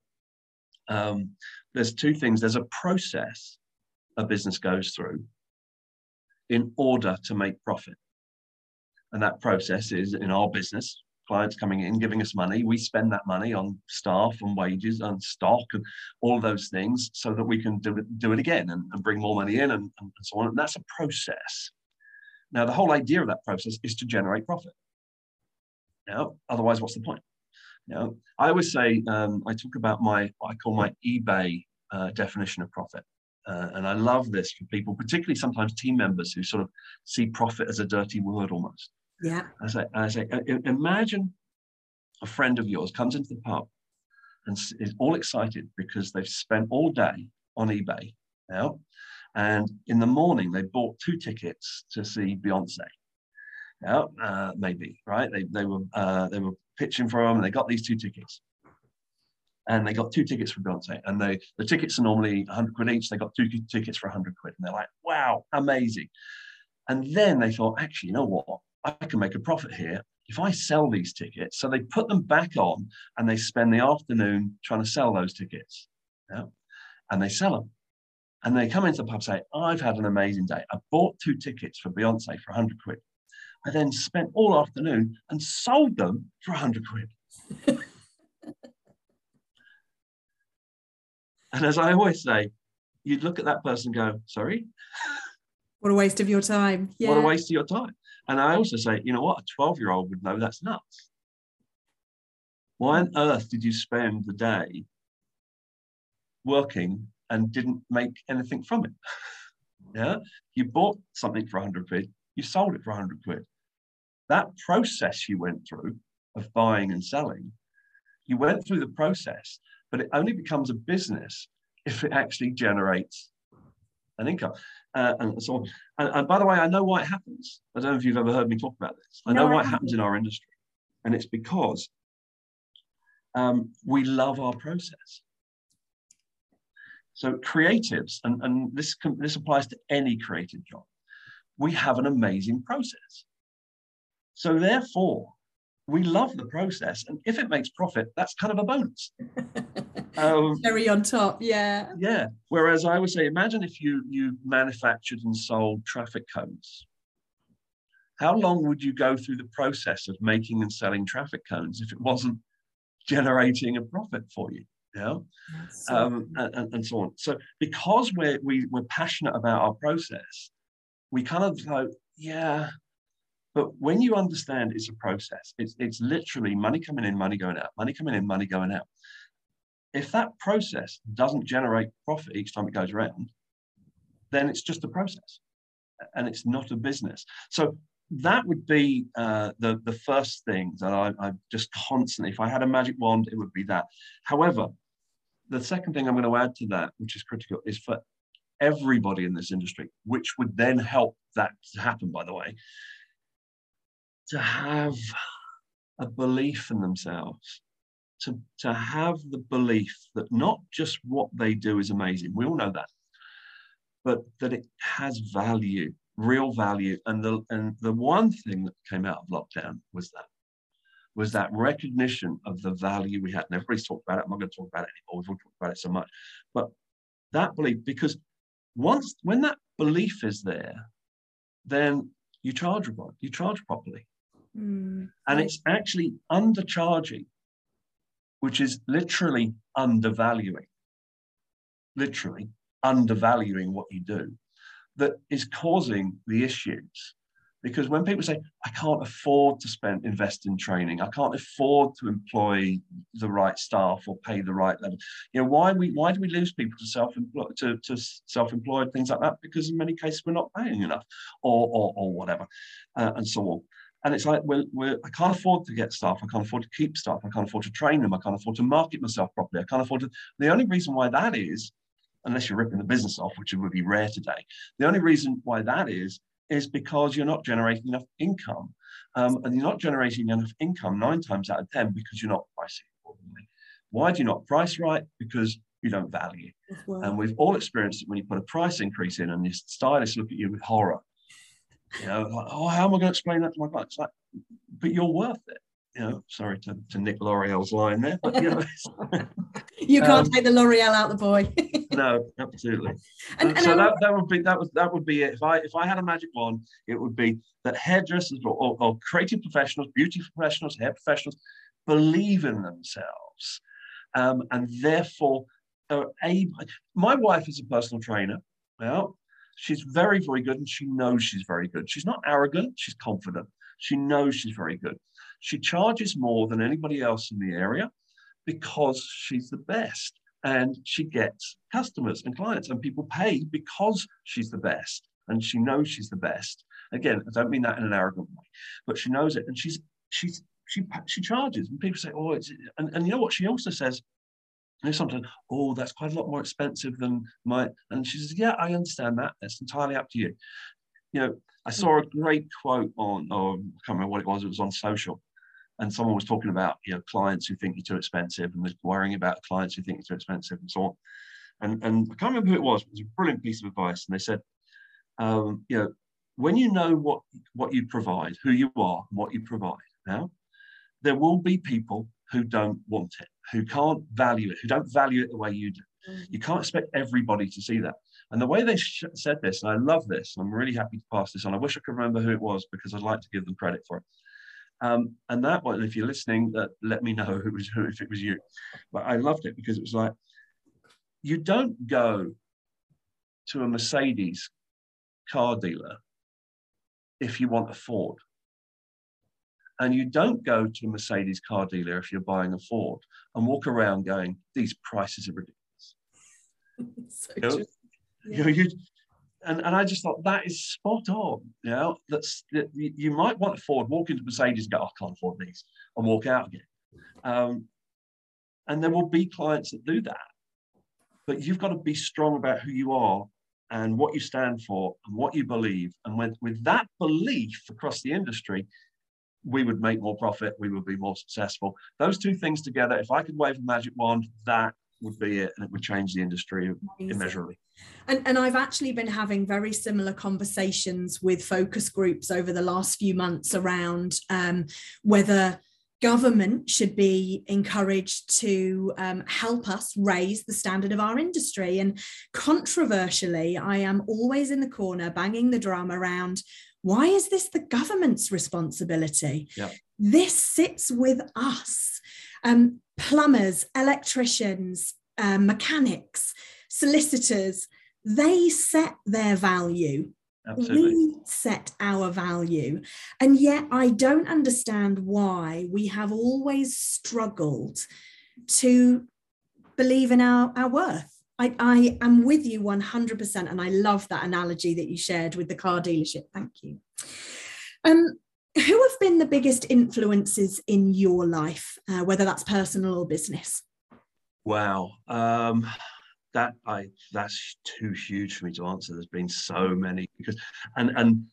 um, there's two things. There's a process a business goes through in order to make profit. And that process is in our business clients coming in giving us money. We spend that money on staff and wages and stock and all those things so that we can do it, do it again and, and bring more money in and, and so on. And that's a process now the whole idea of that process is to generate profit now otherwise what's the point now i always say um, i talk about my what i call my ebay uh, definition of profit uh, and I love this for people, particularly sometimes team members who sort of see profit as a dirty word almost. Yeah. I say, I say, imagine a friend of yours comes into the pub and is all excited because they've spent all day on eBay now, and in the morning they bought two tickets to see Beyonce. Yeah, uh, maybe right. They they were uh, they were pitching for them, and they got these two tickets. And they got two tickets for Beyonce, and they the tickets are normally 100 quid each. They got two tickets for 100 quid, and they're like, "Wow, amazing!" And then they thought, actually, you know what? I can make a profit here if I sell these tickets. So they put them back on and they spend the afternoon trying to sell those tickets. Yeah? And they sell them. And they come into the pub and say, I've had an amazing day. I bought two tickets for Beyonce for 100 quid. I then spent all afternoon and sold them for 100 quid. and as I always say, you'd look at that person go, sorry? What a waste of your time. Yeah. What a waste of your time. And I also say, you know what? A 12 year old would know that's nuts. Why on earth did you spend the day working and didn't make anything from it? yeah. You bought something for 100 quid, you sold it for 100 quid. That process you went through of buying and selling, you went through the process, but it only becomes a business if it actually generates an income uh, and so on. And, and, by the way, I know why it happens. I don't know if you've ever heard me talk about this. I know no, why it happens in our industry. And it's because um, we love our process. So creatives, and, and this, this applies to any creative job, we have an amazing process. So therefore, we love the process. And if it makes profit, that's kind of a bonus. Um, Cherry on top, yeah. Yeah. Whereas I would say, imagine if you you manufactured and sold traffic cones. How long would you go through the process of making and selling traffic cones if it wasn't generating a profit for you? Yeah, so um, and, and, so on. So because we're we, we're passionate about our process, we kind of go, yeah. But when you understand it's a process, it's it's literally money coming in, money going out, money coming in, money going out if that process doesn't generate profit each time it goes around, then it's just a process and it's not a business. So that would be uh, the, the first thing that I, I just constantly, if I had a magic wand, it would be that. However, the second thing I'm going to add to that, which is critical, is for everybody in this industry, which would then help that to happen, by the way, to have a belief in themselves to, to have the belief that not just what they do is amazing, we all know that, but that it has value, real value. And the, and the one thing that came out of lockdown was that, was that recognition of the value we had. And everybody's talked about it. I'm not going to talk about it anymore. We've all talked about it so much. But that belief, because once, when that belief is there, then you charge, you charge properly. Mm. And it's actually undercharging which is literally undervaluing, literally undervaluing what you do, that is causing the issues because when people say i can't afford to spend invest in training i can't afford to employ the right staff or pay the right level you know why we why do we lose people to self to, to self-employed things like that because in many cases we're not paying enough or or, or whatever uh, and so on and it's like we're, we're, I can't afford to get staff. I can't afford to keep staff. I can't afford to train them. I can't afford to market myself properly. I can't afford to. The only reason why that is, unless you're ripping the business off, which would be rare today, the only reason why that is is because you're not generating enough income. Um, and you're not generating enough income nine times out of 10 because you're not pricing accordingly. Why do you not price right? Because you don't value. And we've all experienced it when you put a price increase in and your stylists look at you with horror. You know, like, oh, how am I going to explain that to my clients? Like, but you're worth it you know, sorry to, to Nick L'Oreal's line there, but you know, you can't um, take the L'Oreal out the boy. no, absolutely. And, and so that, that would be that was that would be it. If I if I had a magic wand, it would be that hairdressers or, or, or creative professionals, beauty professionals, hair professionals believe in themselves, um, and therefore are able. My wife is a personal trainer. Well, she's very very good, and she knows she's very good. She's not arrogant. She's confident. She knows she's very good. She charges more than anybody else in the area because she's the best and she gets customers and clients and people pay because she's the best and she knows she's the best. Again, I don't mean that in an arrogant way, but she knows it and she's she's she she charges and people say, oh, it's and, and you know what she also says. Sometimes, oh, that's quite a lot more expensive than my. And she says, yeah, I understand that. It's entirely up to you. You know, I saw a great quote on, or I can't remember what it was. It was on social, and someone was talking about you know clients who think you're too expensive and was worrying about clients who think you're too expensive and so on. And, and I can't remember who it was, it was a brilliant piece of advice. And they said, um, you know, when you know what what you provide, who you are, what you provide, now there will be people who don't want it, who can't value it, who don't value it the way you do. Mm-hmm. You can't expect everybody to see that. And the way they sh- said this, and I love this, and I'm really happy to pass this on. I wish I could remember who it was because I'd like to give them credit for it. Um, and that one, if you're listening, that let me know who was who if it was you. But I loved it because it was like you don't go to a Mercedes car dealer if you want a Ford. And you don't go to a Mercedes car dealer if you're buying a Ford and walk around going, these prices are ridiculous. so you, know, yeah. you, you, and, and I just thought that is spot on. You know, that's that you might want to Ford, walk into Mercedes, go, I can't afford these, and walk out again. Um, and there will be clients that do that, but you've got to be strong about who you are and what you stand for and what you believe. And with, with that belief across the industry, we would make more profit, we would be more successful. Those two things together, if I could wave a magic wand, that would be it, and it would change the industry Amazing. immeasurably. And, and I've actually been having very similar conversations with focus groups over the last few months around um, whether government should be encouraged to um, help us raise the standard of our industry. And controversially, I am always in the corner banging the drum around why is this the government's responsibility? Yeah. This sits with us. Um, plumbers, electricians, um, mechanics, solicitors, they set their value. Absolutely. We set our value. And yet, I don't understand why we have always struggled to believe in our, our worth. I, I am with you 100%. And I love that analogy that you shared with the car dealership. Thank you. Um, who have been the biggest influences in your life, uh, whether that's personal or business? Wow. Um, that I that's too huge for me to answer. There's been so many because and and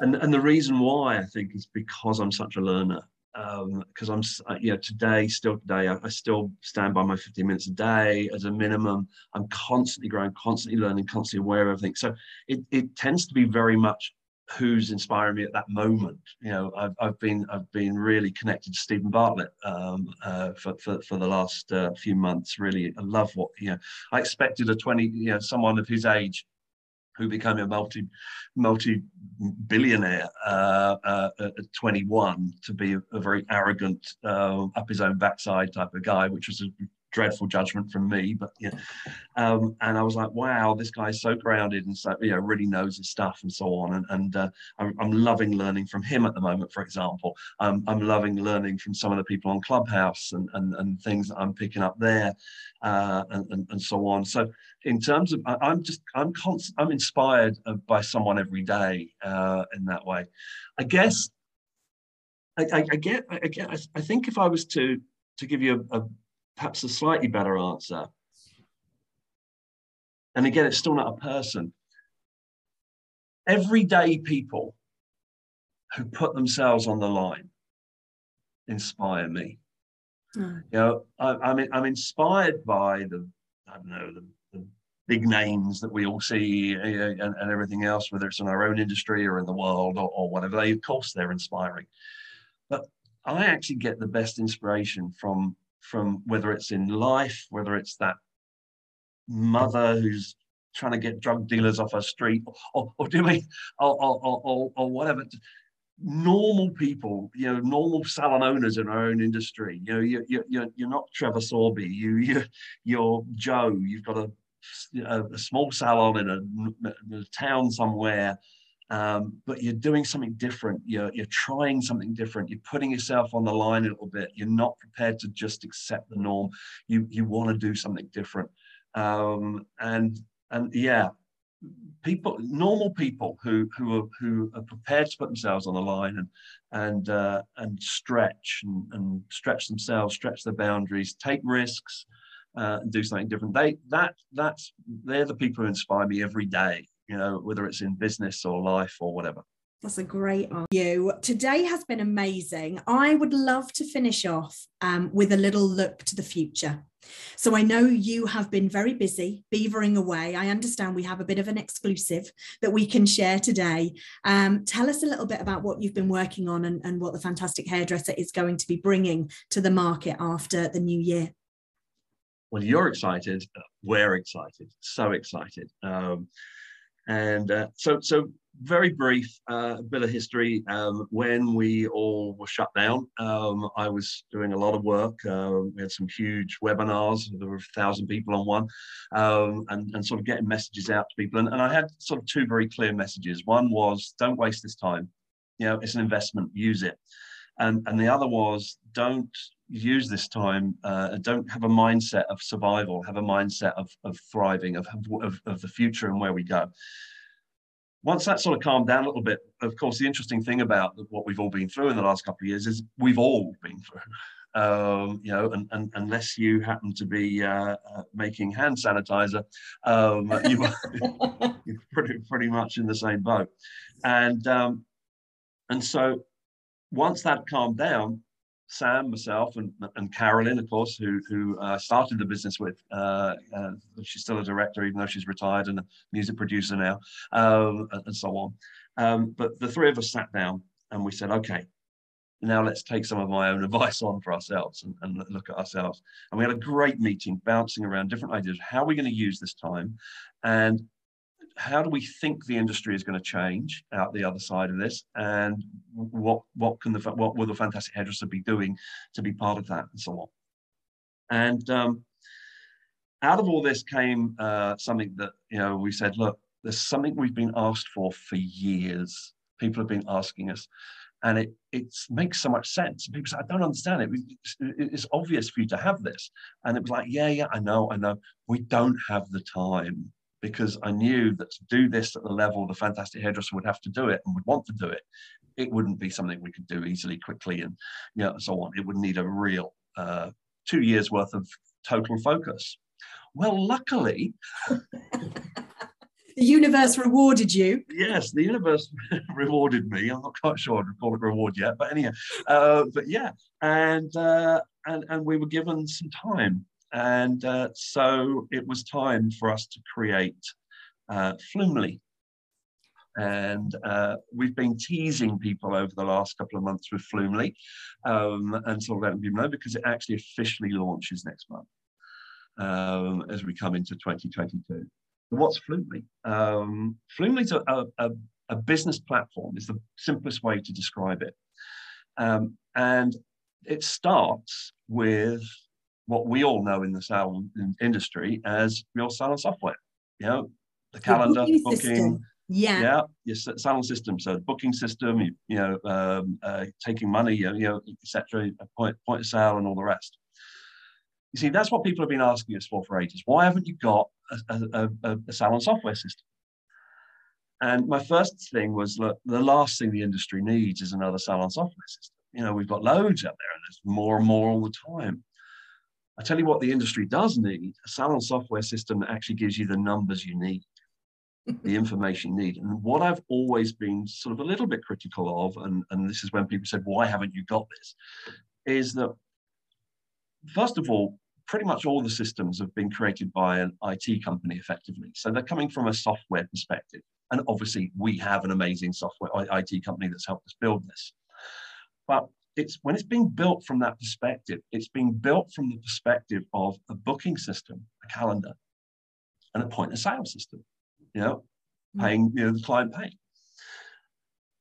and and the reason why I think is because I'm such a learner. Because um, I'm, you know, today, still today, I, I, still stand by my 15 minutes a day as a minimum. I'm constantly growing, constantly learning, constantly aware of everything. So it, it tends to be very much who's inspiring me at that moment. You know, I've, I've been I've been really connected to Steven Bartlett um, uh, for, for for the last uh, few months. Really, I love what you know. I expected a twenty, you know, someone of his age who became a multi multi billionaire uh, uh, at 21 to be a, a very arrogant uh, up his own backside type of guy which was a dreadful judgment from me, but yeah. Um, and I was like, wow, this guy's so grounded and so you know really knows his stuff and so on. And, and uh, I'm, I'm, loving learning from him at the moment. For example, um, I'm loving learning from some of the people on Clubhouse and and, and things that I'm picking up there, uh, and, and, and so on. So in terms of, I, am just I'm constant, I'm inspired uh, by someone every day uh, in that way. I guess. I, I, I get, I get, I think if I was to to give you a, a perhaps a slightly better answer. And again, it's still not a person. Everyday people who put themselves on the line inspire me. Mm. You know, I, am I'm, I'm inspired by the, I don't know, the, the big names that we all see uh, and, and, everything else, whether it's in our own industry or in the world or, or whatever. They, of course, they're inspiring. But I actually get the best inspiration from from whether it's in life, whether it's that mother who's trying to get drug dealers off her street, or, or doing, or, or, or, or whatever. Normal people, you know, normal salon owners in our own industry. You know, you, you, you're, you're not Trevor Sorbie. You, you, you're Joe. You've got a, a, a small salon in a, a town somewhere um, but you're doing something different. You're, you're trying something different. You're putting yourself on the line a little bit. You're not prepared to just accept the norm. You, you want to do something different. Um, and, and yeah, people, normal people who, who, are, who are prepared to put themselves on the line and, and, uh, and stretch and, and stretch themselves, stretch their boundaries, take risks, uh, and do something different. They that that's they're the people who inspire me every day you know, whether it's in business or life or whatever. That's a great you. Today has been amazing. I would love to finish off um, with a little look to the future. So I know you have been very busy beavering away. I understand we have a bit of an exclusive that we can share today. Um, tell us a little bit about what you've been working on and, and what the fantastic hairdresser is going to be bringing to the market after the new year. Well, you're excited. We're excited. So excited. Um, and uh, so, so very brief uh, bit of history. Um, when we all were shut down, um, I was doing a lot of work. Uh, we had some huge webinars. There were a thousand people on one, um, and, and sort of getting messages out to people. And, and I had sort of two very clear messages. One was, don't waste this time. You know, it's an investment. Use it. And, and the other was, don't use this time, uh, don't have a mindset of survival, have a mindset of, of thriving, of, of, of the future and where we go. Once that sort of calmed down a little bit, of course, the interesting thing about what we've all been through in the last couple of years is we've all been through. Um, you know, and, and, unless you happen to be uh, uh, making hand sanitizer, um, you, are pretty, pretty much in the same boat. And, um, and so once that calmed down, Sam, myself, and, and Carolyn, of course, who who uh, started the business with. Uh, uh, she's still a director, even though she's retired, and a music producer now, um, and, so on. Um, but the three of us sat down and we said, okay, now let's take some of my own advice on for ourselves and, and look at ourselves. And we had a great meeting, bouncing around different ideas. How are we going to use this time? And how do we think the industry is going to change out the other side of this, and what what can the what will the fantastic hairdresser be doing to be part of that, and so on. And um, out of all this came uh, something that you know we said, look, there's something we've been asked for for years. People have been asking us, and it it makes so much sense. people say, I don't understand it. It's, it's obvious for you to have this, and it was like, yeah, yeah, I know, I know. We don't have the time because I knew that to do this at the level the fantastic hairdresser would have to do it and would want to do it, it wouldn't be something we could do easily, quickly, and you know, so on. It would need a real uh, two years worth of total focus. Well, luckily. the universe rewarded you. Yes, the universe rewarded me. I'm not quite sure I'd call it reward yet, but anyhow, uh, but yeah, and uh, and and we were given some time and uh, so it was time for us to create uh, Flumely. And uh, we've been teasing people over the last couple of months with Flumely um, and sort of letting people know because it actually officially launches next month um, as we come into 2022. what's Flumely? Um, Flumely is a, a, a, business platform, is the simplest way to describe it. Um, and it starts with what we all know in the salon industry as real salon software. You know, the calendar, booking booking. Yeah. yeah, your s- salon system. So the booking system, you, you know, um, uh, taking money, you know, etc. Point point of sale and all the rest. You see, that's what people have been asking us for for ages. Why haven't you got a, a, a, a salon software system? And my first thing was look, the last thing the industry needs is another salon software system. You know, we've got loads out there, and there's more and more all the time. I tell you what, the industry does need a salon software system that actually gives you the numbers you need the information you need. And what I've always been sort of a little bit critical of, and, and this is when people said, why haven't you got this? Is that, first of all, pretty much all the systems have been created by an IT company effectively. So they're coming from a software perspective. And obviously, we have an amazing software IT company that's helped us build this. But it's when it's being built from that perspective, it's being built from the perspective of a booking system, a calendar, and a point of sale system you know, paying, you know, the client paying.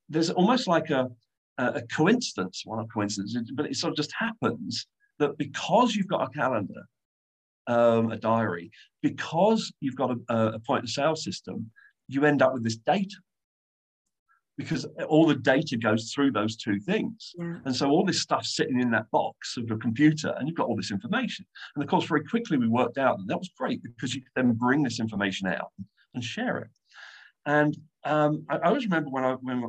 There's almost like a, a coincidence, one of coincidence, but it sort of just happens that because you've got a calendar, um, a diary, because you've got a, a point of sale system, you end up with this data because all the data goes through those two things. Yeah. And so all this stuff sitting in that box of your computer, and you've got all this information. And of course, very quickly we worked out that that was great because you could then bring this information out and share it. And um, I, I, always remember when I, when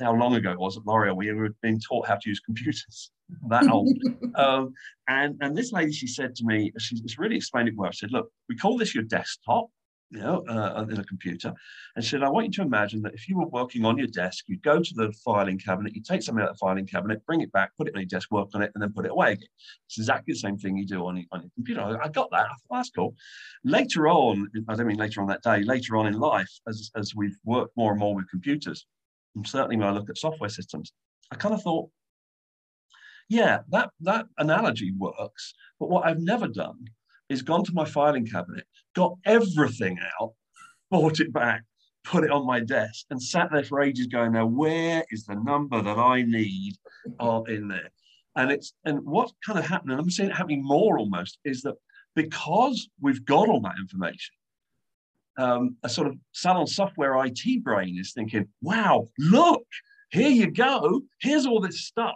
long ago it was at L'Oreal, we were being taught how to use computers, that old. um, and, and this lady, she said to me, she, she really explained it well. I said, look, we call this your desktop you know, uh, in a computer, and said, I want you to imagine that if you were working on your desk, you'd go to the filing cabinet, you take something out of the filing cabinet, bring it back, put it on your desk, work on it, and then put it away again. It's exactly the same thing you do on, on your computer. I, I got that. I thought, that's cool. Later on, I don't mean later on that day, later on in life, as, as we've worked more and more with computers, and certainly when I look at software systems, I kind of thought, yeah, that, that analogy works. But what I've never done is gone to my filing cabinet, got everything out, brought it back, put it on my desk, and sat there for ages going, now where is the number that I need uh, in there? And it's and what kind of happened, and I'm seeing it happening more almost, is that because we've got all that information, um, a sort of salon software IT brain is thinking, wow, look, here you go, here's all this stuff.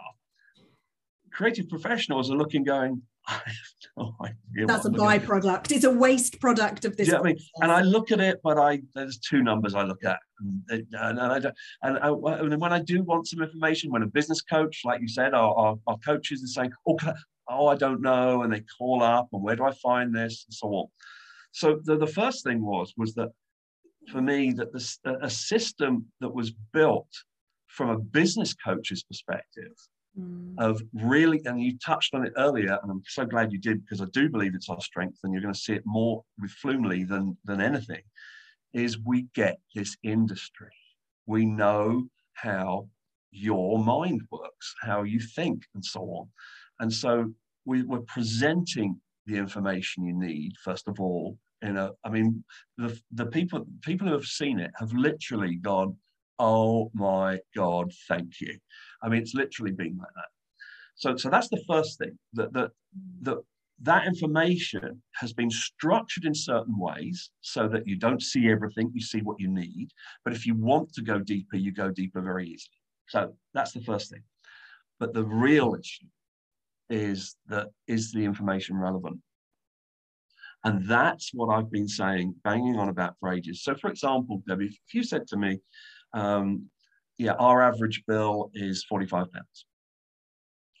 Creative professionals are looking, going, I have no idea. That's a byproduct. It's a waste product of this. Yeah, I mean, and I look at it, but I there's two numbers I look at, and, and, I don't, and, uh, I, and when I do want some information, when a business coach, like you said, our, our, our coaches are saying, "Oh, I, oh, I don't know," and they call up, and where do I find this, and so on. So the, the first thing was was that for me that this a system that was built from a business coach's perspective mm. of really, and you touched on it earlier, and I'm so glad you did because I do believe it's our strength, and you're going to see it more with Flumely than than anything. Is we get this industry, we know how your mind works, how you think, and so on, and so we, we're presenting the information you need first of all in a i mean the, the people people who have seen it have literally gone oh my God, thank you. I mean, it's literally been like that. So, so that's the first thing that, that, that that information has been structured in certain ways so that you don't see everything, you see what you need. But if you want to go deeper, you go deeper very easily. So that's the first thing. But the real issue is that is the information relevant? And that's what I've been saying, banging on about for ages. So, for example, Debbie, if you said to me, um, yeah, our average bill is 45 pounds.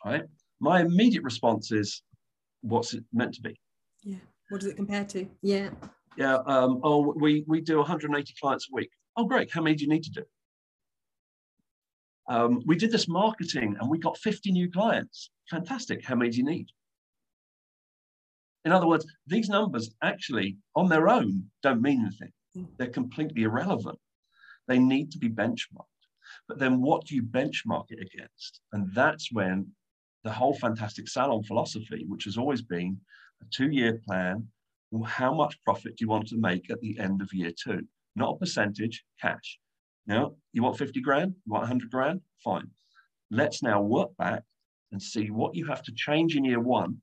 Right. My immediate response is, what's it meant to be? Yeah. What does it compare to? Yeah. Yeah. Um, oh, we, we do 180 clients a week. Oh, great. How many do you need to do? Um, we did this marketing and we got 50 new clients. Fantastic. How many do you need? In other words, these numbers actually on their own don't mean anything. Mm. They're completely irrelevant. They need to be benchmarked. But then what do you benchmark it against? And that's when the whole fantastic salon philosophy, which has always been a two year plan, well, how much profit do you want to make at the end of year two? Not a percentage, cash. Now, you want 50 grand? You want 100 grand? Fine. Let's now work back and see what you have to change in year one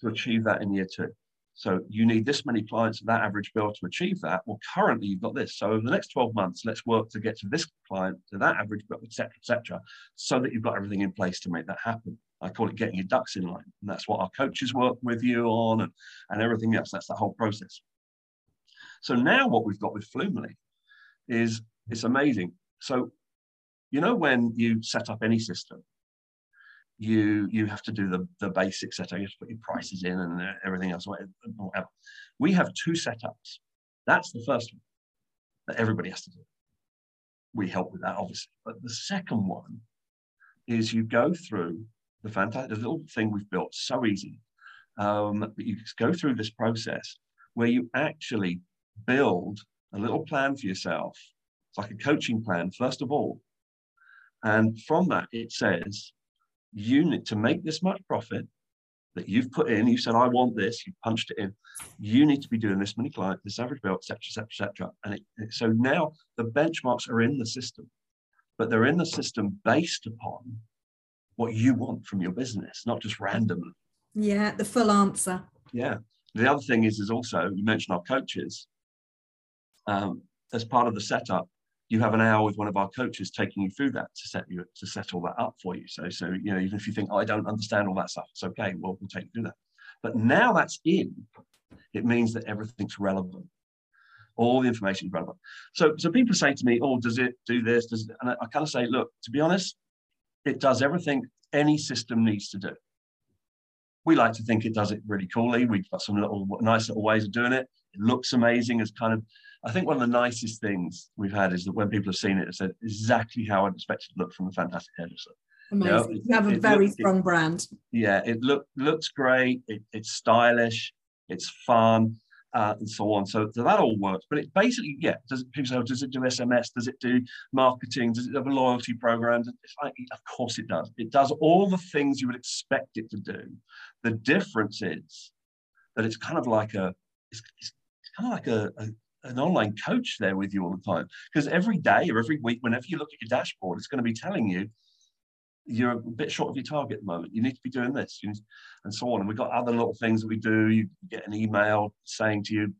to achieve that in year two. So you need this many clients at that average bill to achieve that. Well, currently you've got this. So over the next 12 months, let's work to get to this client, to that average bill, et cetera, et cetera, so that you've got everything in place to make that happen. I call it getting your ducks in line. And that's what our coaches work with you on and, and everything else. That's the whole process. So now what we've got with Flumely is it's amazing. So, you know, when you set up any system, you you have to do the, the basic setup. You have to put your prices in and everything else, whatever. We have two setups. That's the first one that everybody has to do. We help with that, obviously. But the second one is you go through the fantastic little thing we've built, so easy. Um, but you go through this process where you actually build a little plan for yourself. It's like a coaching plan, first of all. And from that, it says, you need to make this much profit that you've put in. You said, I want this. You punched it in. You need to be doing this many clients, this average bill, etc., etc., etc. And it, it, so now the benchmarks are in the system, but they're in the system based upon what you want from your business, not just randomly. Yeah, the full answer. Yeah. The other thing is, is also you mentioned our coaches. Um, as part of the setup, you have an hour with one of our coaches taking you through that to set you to set all that up for you. So, so you know, even if you think, oh, I don't understand all that stuff, it's okay. Well, we'll take you through that. But now that's in, it means that everything's relevant. All the information is relevant. So, so people say to me, oh, does it do this? Does it? And I, I kind of say, look, to be honest, it does everything any system needs to do. We like to think it does it really coolly. We've got some little nice little ways of doing it. It looks amazing. It's kind of I think one of the nicest things we've had is that when people have seen it, it said exactly how I'd expect it to look from a fantastic hairdresser. Amazing. You, know, it, you have a very look, strong it, brand. Yeah, it look looks great. It, it's stylish. It's fun. Uh, and so on. So, so, that all works. But it basically, yeah, does it, people say, oh, does it do SMS? Does it do marketing? Does it have a loyalty program? Like, of course it does. It does all the things you would expect it to do. The difference is that it's kind of like a, it's, it's kind of like a, a an online coach there with you all the time because every day or every week, whenever you look at your dashboard, it's going to be telling you you're a bit short of your target at the moment. You need to be doing this, need, and so on. And we've got other little things that we do. You get an email saying to you,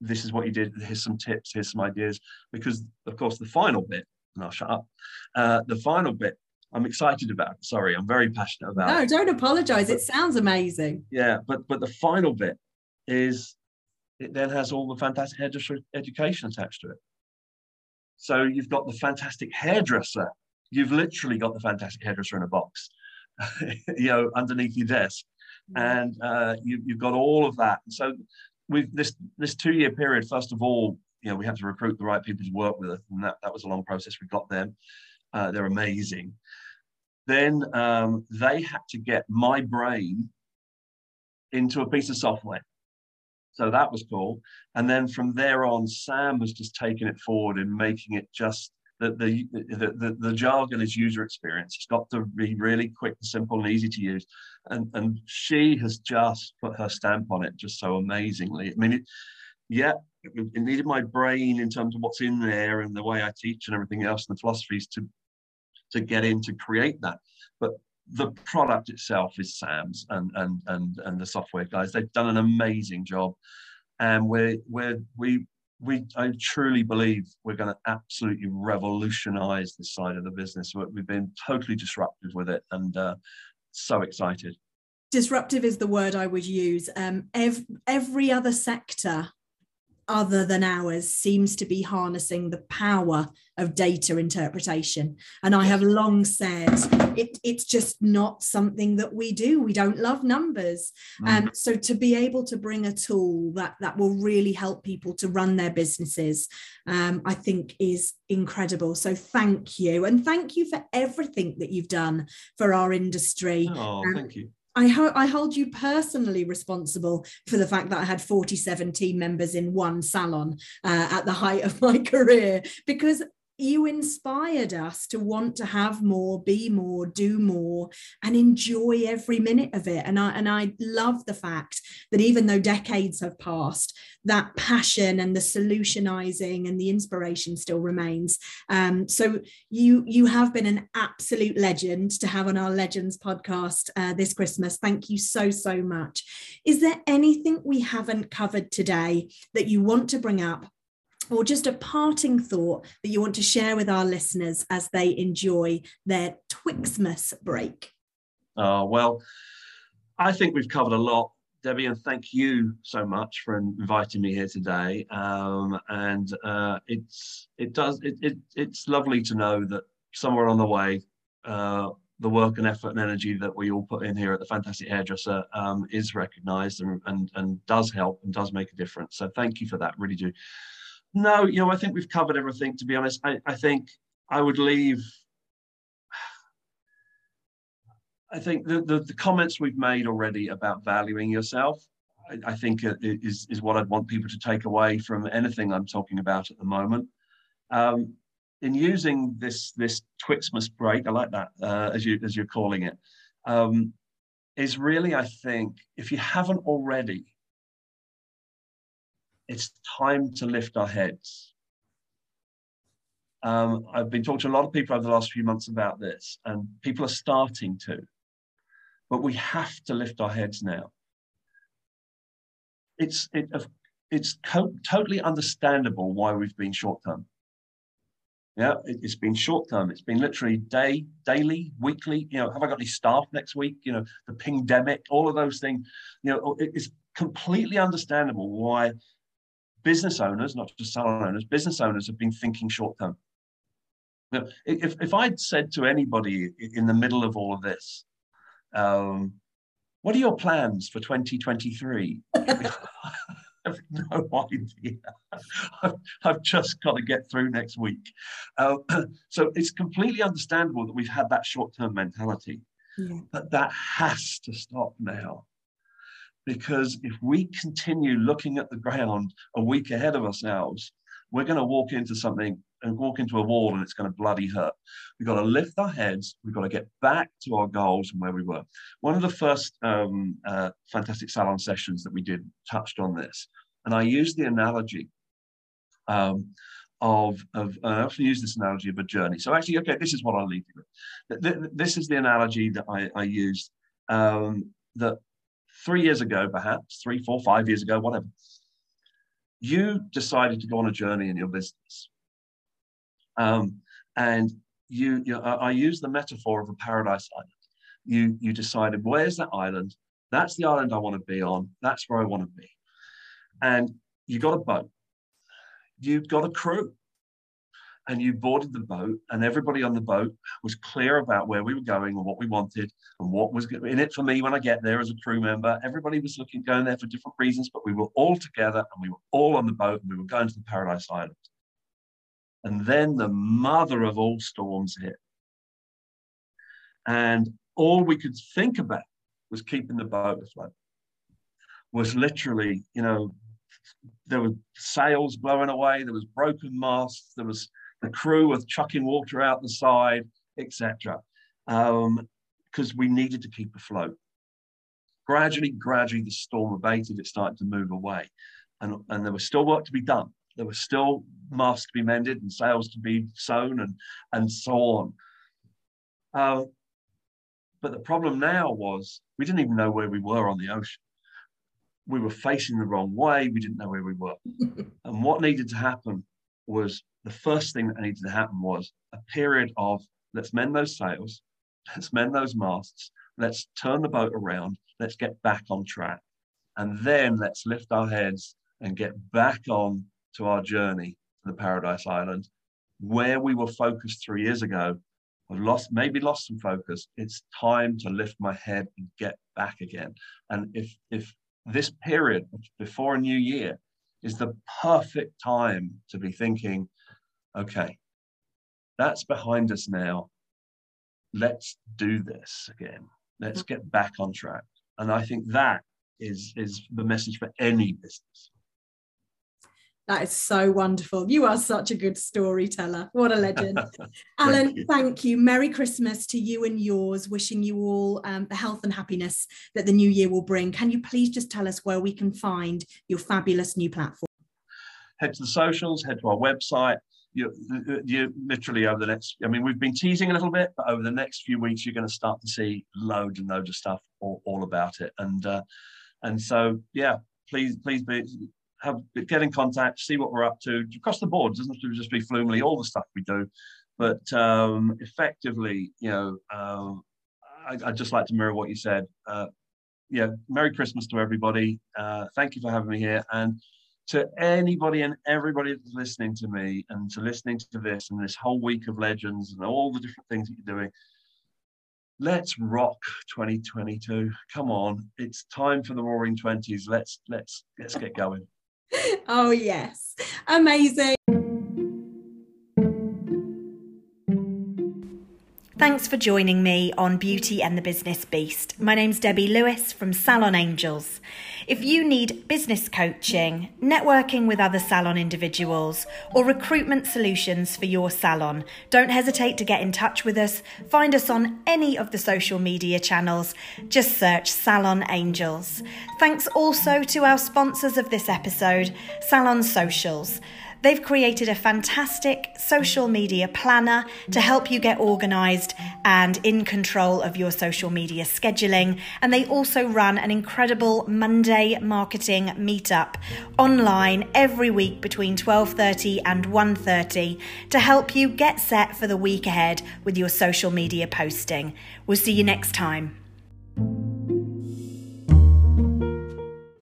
"This is what you did. Here's some tips. Here's some ideas." Because of course, the final bit, and I'll shut up. Uh, the final bit, I'm excited about. Sorry, I'm very passionate about. No, don't apologise. It sounds amazing. Yeah, but but the final bit is it then has all the fantastic hairdresser education attached to it. So you've got the fantastic hairdresser. You've literally got the fantastic hairdresser in a box, you know, underneath your desk, and uh, you, have got all of that. So with this this two year period, first of all, you know, we had to recruit the right people to work with us, and that, that was a long process. We got them. Uh, they're amazing. Then um, they had to get my brain into a piece of software. So that was cool. And then from there on, Sam was just taking it forward and making it just the, the, the, the, the jargon is user experience. It's got to be really quick simple and easy to use. And, and she has just put her stamp on it just so amazingly. I mean, it, yeah, it needed my brain in terms of what's in there and the way I teach and everything else and the philosophies to to get in to create that. But the product itself is Sam's and and and and the software guys. They've done an amazing job, and we're we're we we I truly believe we're going to absolutely revolutionize this side of the business. We've been totally disruptive with it, and uh, so excited. Disruptive is the word I would use. Um, ev- every other sector other than ours seems to be harnessing the power of data interpretation. And I have long said it, it's just not something that we do. We don't love numbers. And mm. um, so to be able to bring a tool that, that will really help people to run their businesses, um, I think is incredible. So thank you. And thank you for everything that you've done for our industry. Oh, um, thank you. I, ho- I hold you personally responsible for the fact that I had 47 team members in one salon uh, at the height of my career because you inspired us to want to have more, be more, do more, and enjoy every minute of it. And I and I love the fact that even though decades have passed, that passion and the solutionizing and the inspiration still remains. Um, so you you have been an absolute legend to have on our Legends podcast uh, this Christmas. Thank you so so much. Is there anything we haven't covered today that you want to bring up or just a parting thought that you want to share with our listeners as they enjoy their Twixmas break? Uh, well, I think we've covered a lot, Debbie, and thank you so much for inviting me here today. Um, and uh, it's it does it, it, it's lovely to know that somewhere on the way, uh, the work and effort and energy that we all put in here at the Fantastic Hairdresser um, is recognised and, and and does help and does make a difference. So thank you for that, really do. No, you know, I think we've covered everything. To be honest, I, I think I would leave. I think the, the, the comments we've made already about valuing yourself, I, I think is is what I'd want people to take away from anything I'm talking about at the moment. Um, in using this this Twixmas break, I like that uh, as you as you're calling it, um, is really I think if you haven't already it's time to lift our heads. Um, I've been talking to a lot of people over the last few months about this, and people are starting to. But we have to lift our heads now. It's it, it's co- totally understandable why we've been short term. Yeah, it, has been short term. It's been literally day, daily, weekly. You know, have I got any staff next week? You know, the pandemic, all of those things. You know, it, it's completely understandable why business owners, not just salon owners, business owners have been thinking short term. Now, if, if I'd said to anybody in the middle of all of this, um, what are your plans for 2023? I have no idea. I've, I've, just got to get through next week. Uh, so it's completely understandable that we've had that short term mentality, yeah. but that has to stop now. Because if we continue looking at the ground a week ahead of ourselves, we're going to walk into something and walk into a wall and it's going to bloody hurt. We've got to lift our heads. We've got to get back to our goals and where we were. One of the first um, uh, fantastic salon sessions that we did touched on this. And I used the analogy um, of, of uh, I often use this analogy of a journey. So actually, okay, this is what I'll leave you with. This is the analogy that I, I used um, that three years ago, perhaps three, four, five years ago, whatever, you decided to go on a journey in your business. Um, and you, you I use the metaphor of a paradise island. You, you decided, where's that island? That's the island I want to be on. That's where I want to be. And you got a boat. You've got a crew and you boarded the boat and everybody on the boat was clear about where we were going and what we wanted and what was in it for me when I get there as a crew member. Everybody was looking going there for different reasons, but we were all together and we were all on the boat and we were going to the Paradise Island. And then the mother of all storms hit. And all we could think about was keeping the boat afloat. Was literally, you know, there were sails blowing away, there was broken masts, there was the crew was chucking water out the side, etc. Because um, we needed to keep afloat. Gradually, gradually, the storm abated. It started to move away, and, and there was still work to be done. There was still masts to be mended and sails to be sewn, and and so on. Uh, but the problem now was we didn't even know where we were on the ocean. We were facing the wrong way. We didn't know where we were. and what needed to happen was the first thing that needed to happen was a period of let's mend those sails, let's mend those masts, let's turn the boat around, let's get back on track. And then let's lift our heads and get back on to our journey to the Paradise Island, where we were focused three years ago. I've lost, maybe lost some focus. It's time to lift my head and get back again. And if if this period before a new year is the perfect time to be thinking, okay, that's behind us now. Let's do this again. Let's get back on track. And I think that is, is the message for any business. That is so wonderful. You are such a good storyteller. What a legend. Alan, thank you. thank you. Merry Christmas to you and yours. Wishing you all um, the health and happiness that the new year will bring. Can you please just tell us where we can find your fabulous new platform? Head to the socials, head to our website. You, you literally over the next, I mean, we've been teasing a little bit, but over the next few weeks, you're going to start to see loads and loads of stuff all, all about it. And, uh, and so, yeah, please, please be, have get in contact, see what we're up to across the board. It doesn't have to just be Flumely, all the stuff we do, but um, effectively, you know, um, I, would just like to mirror what you said. Uh, yeah, Merry Christmas to everybody. Uh, thank you for having me here, and to anybody and everybody that's listening to me and to listening to this and this whole week of legends and all the different things that you're doing. Let's rock 2022. Come on, it's time for the Roaring Twenties. Let's let's let's get going. oh, yes. Amazing. Thanks for joining me on Beauty and the Business Beast. My name's Debbie Lewis from Salon Angels. If you need business coaching, networking with other salon individuals, or recruitment solutions for your salon, don't hesitate to get in touch with us. Find us on any of the social media channels. Just search Salon Angels. Thanks also to our sponsors of this episode, Salon Socials. They've created a fantastic social media planner to help you get organized and in control of your social media scheduling. And they also run an incredible Monday marketing meetup online every week between 12:30 and 1:30 to help you get set for the week ahead with your social media posting. We'll see you next time.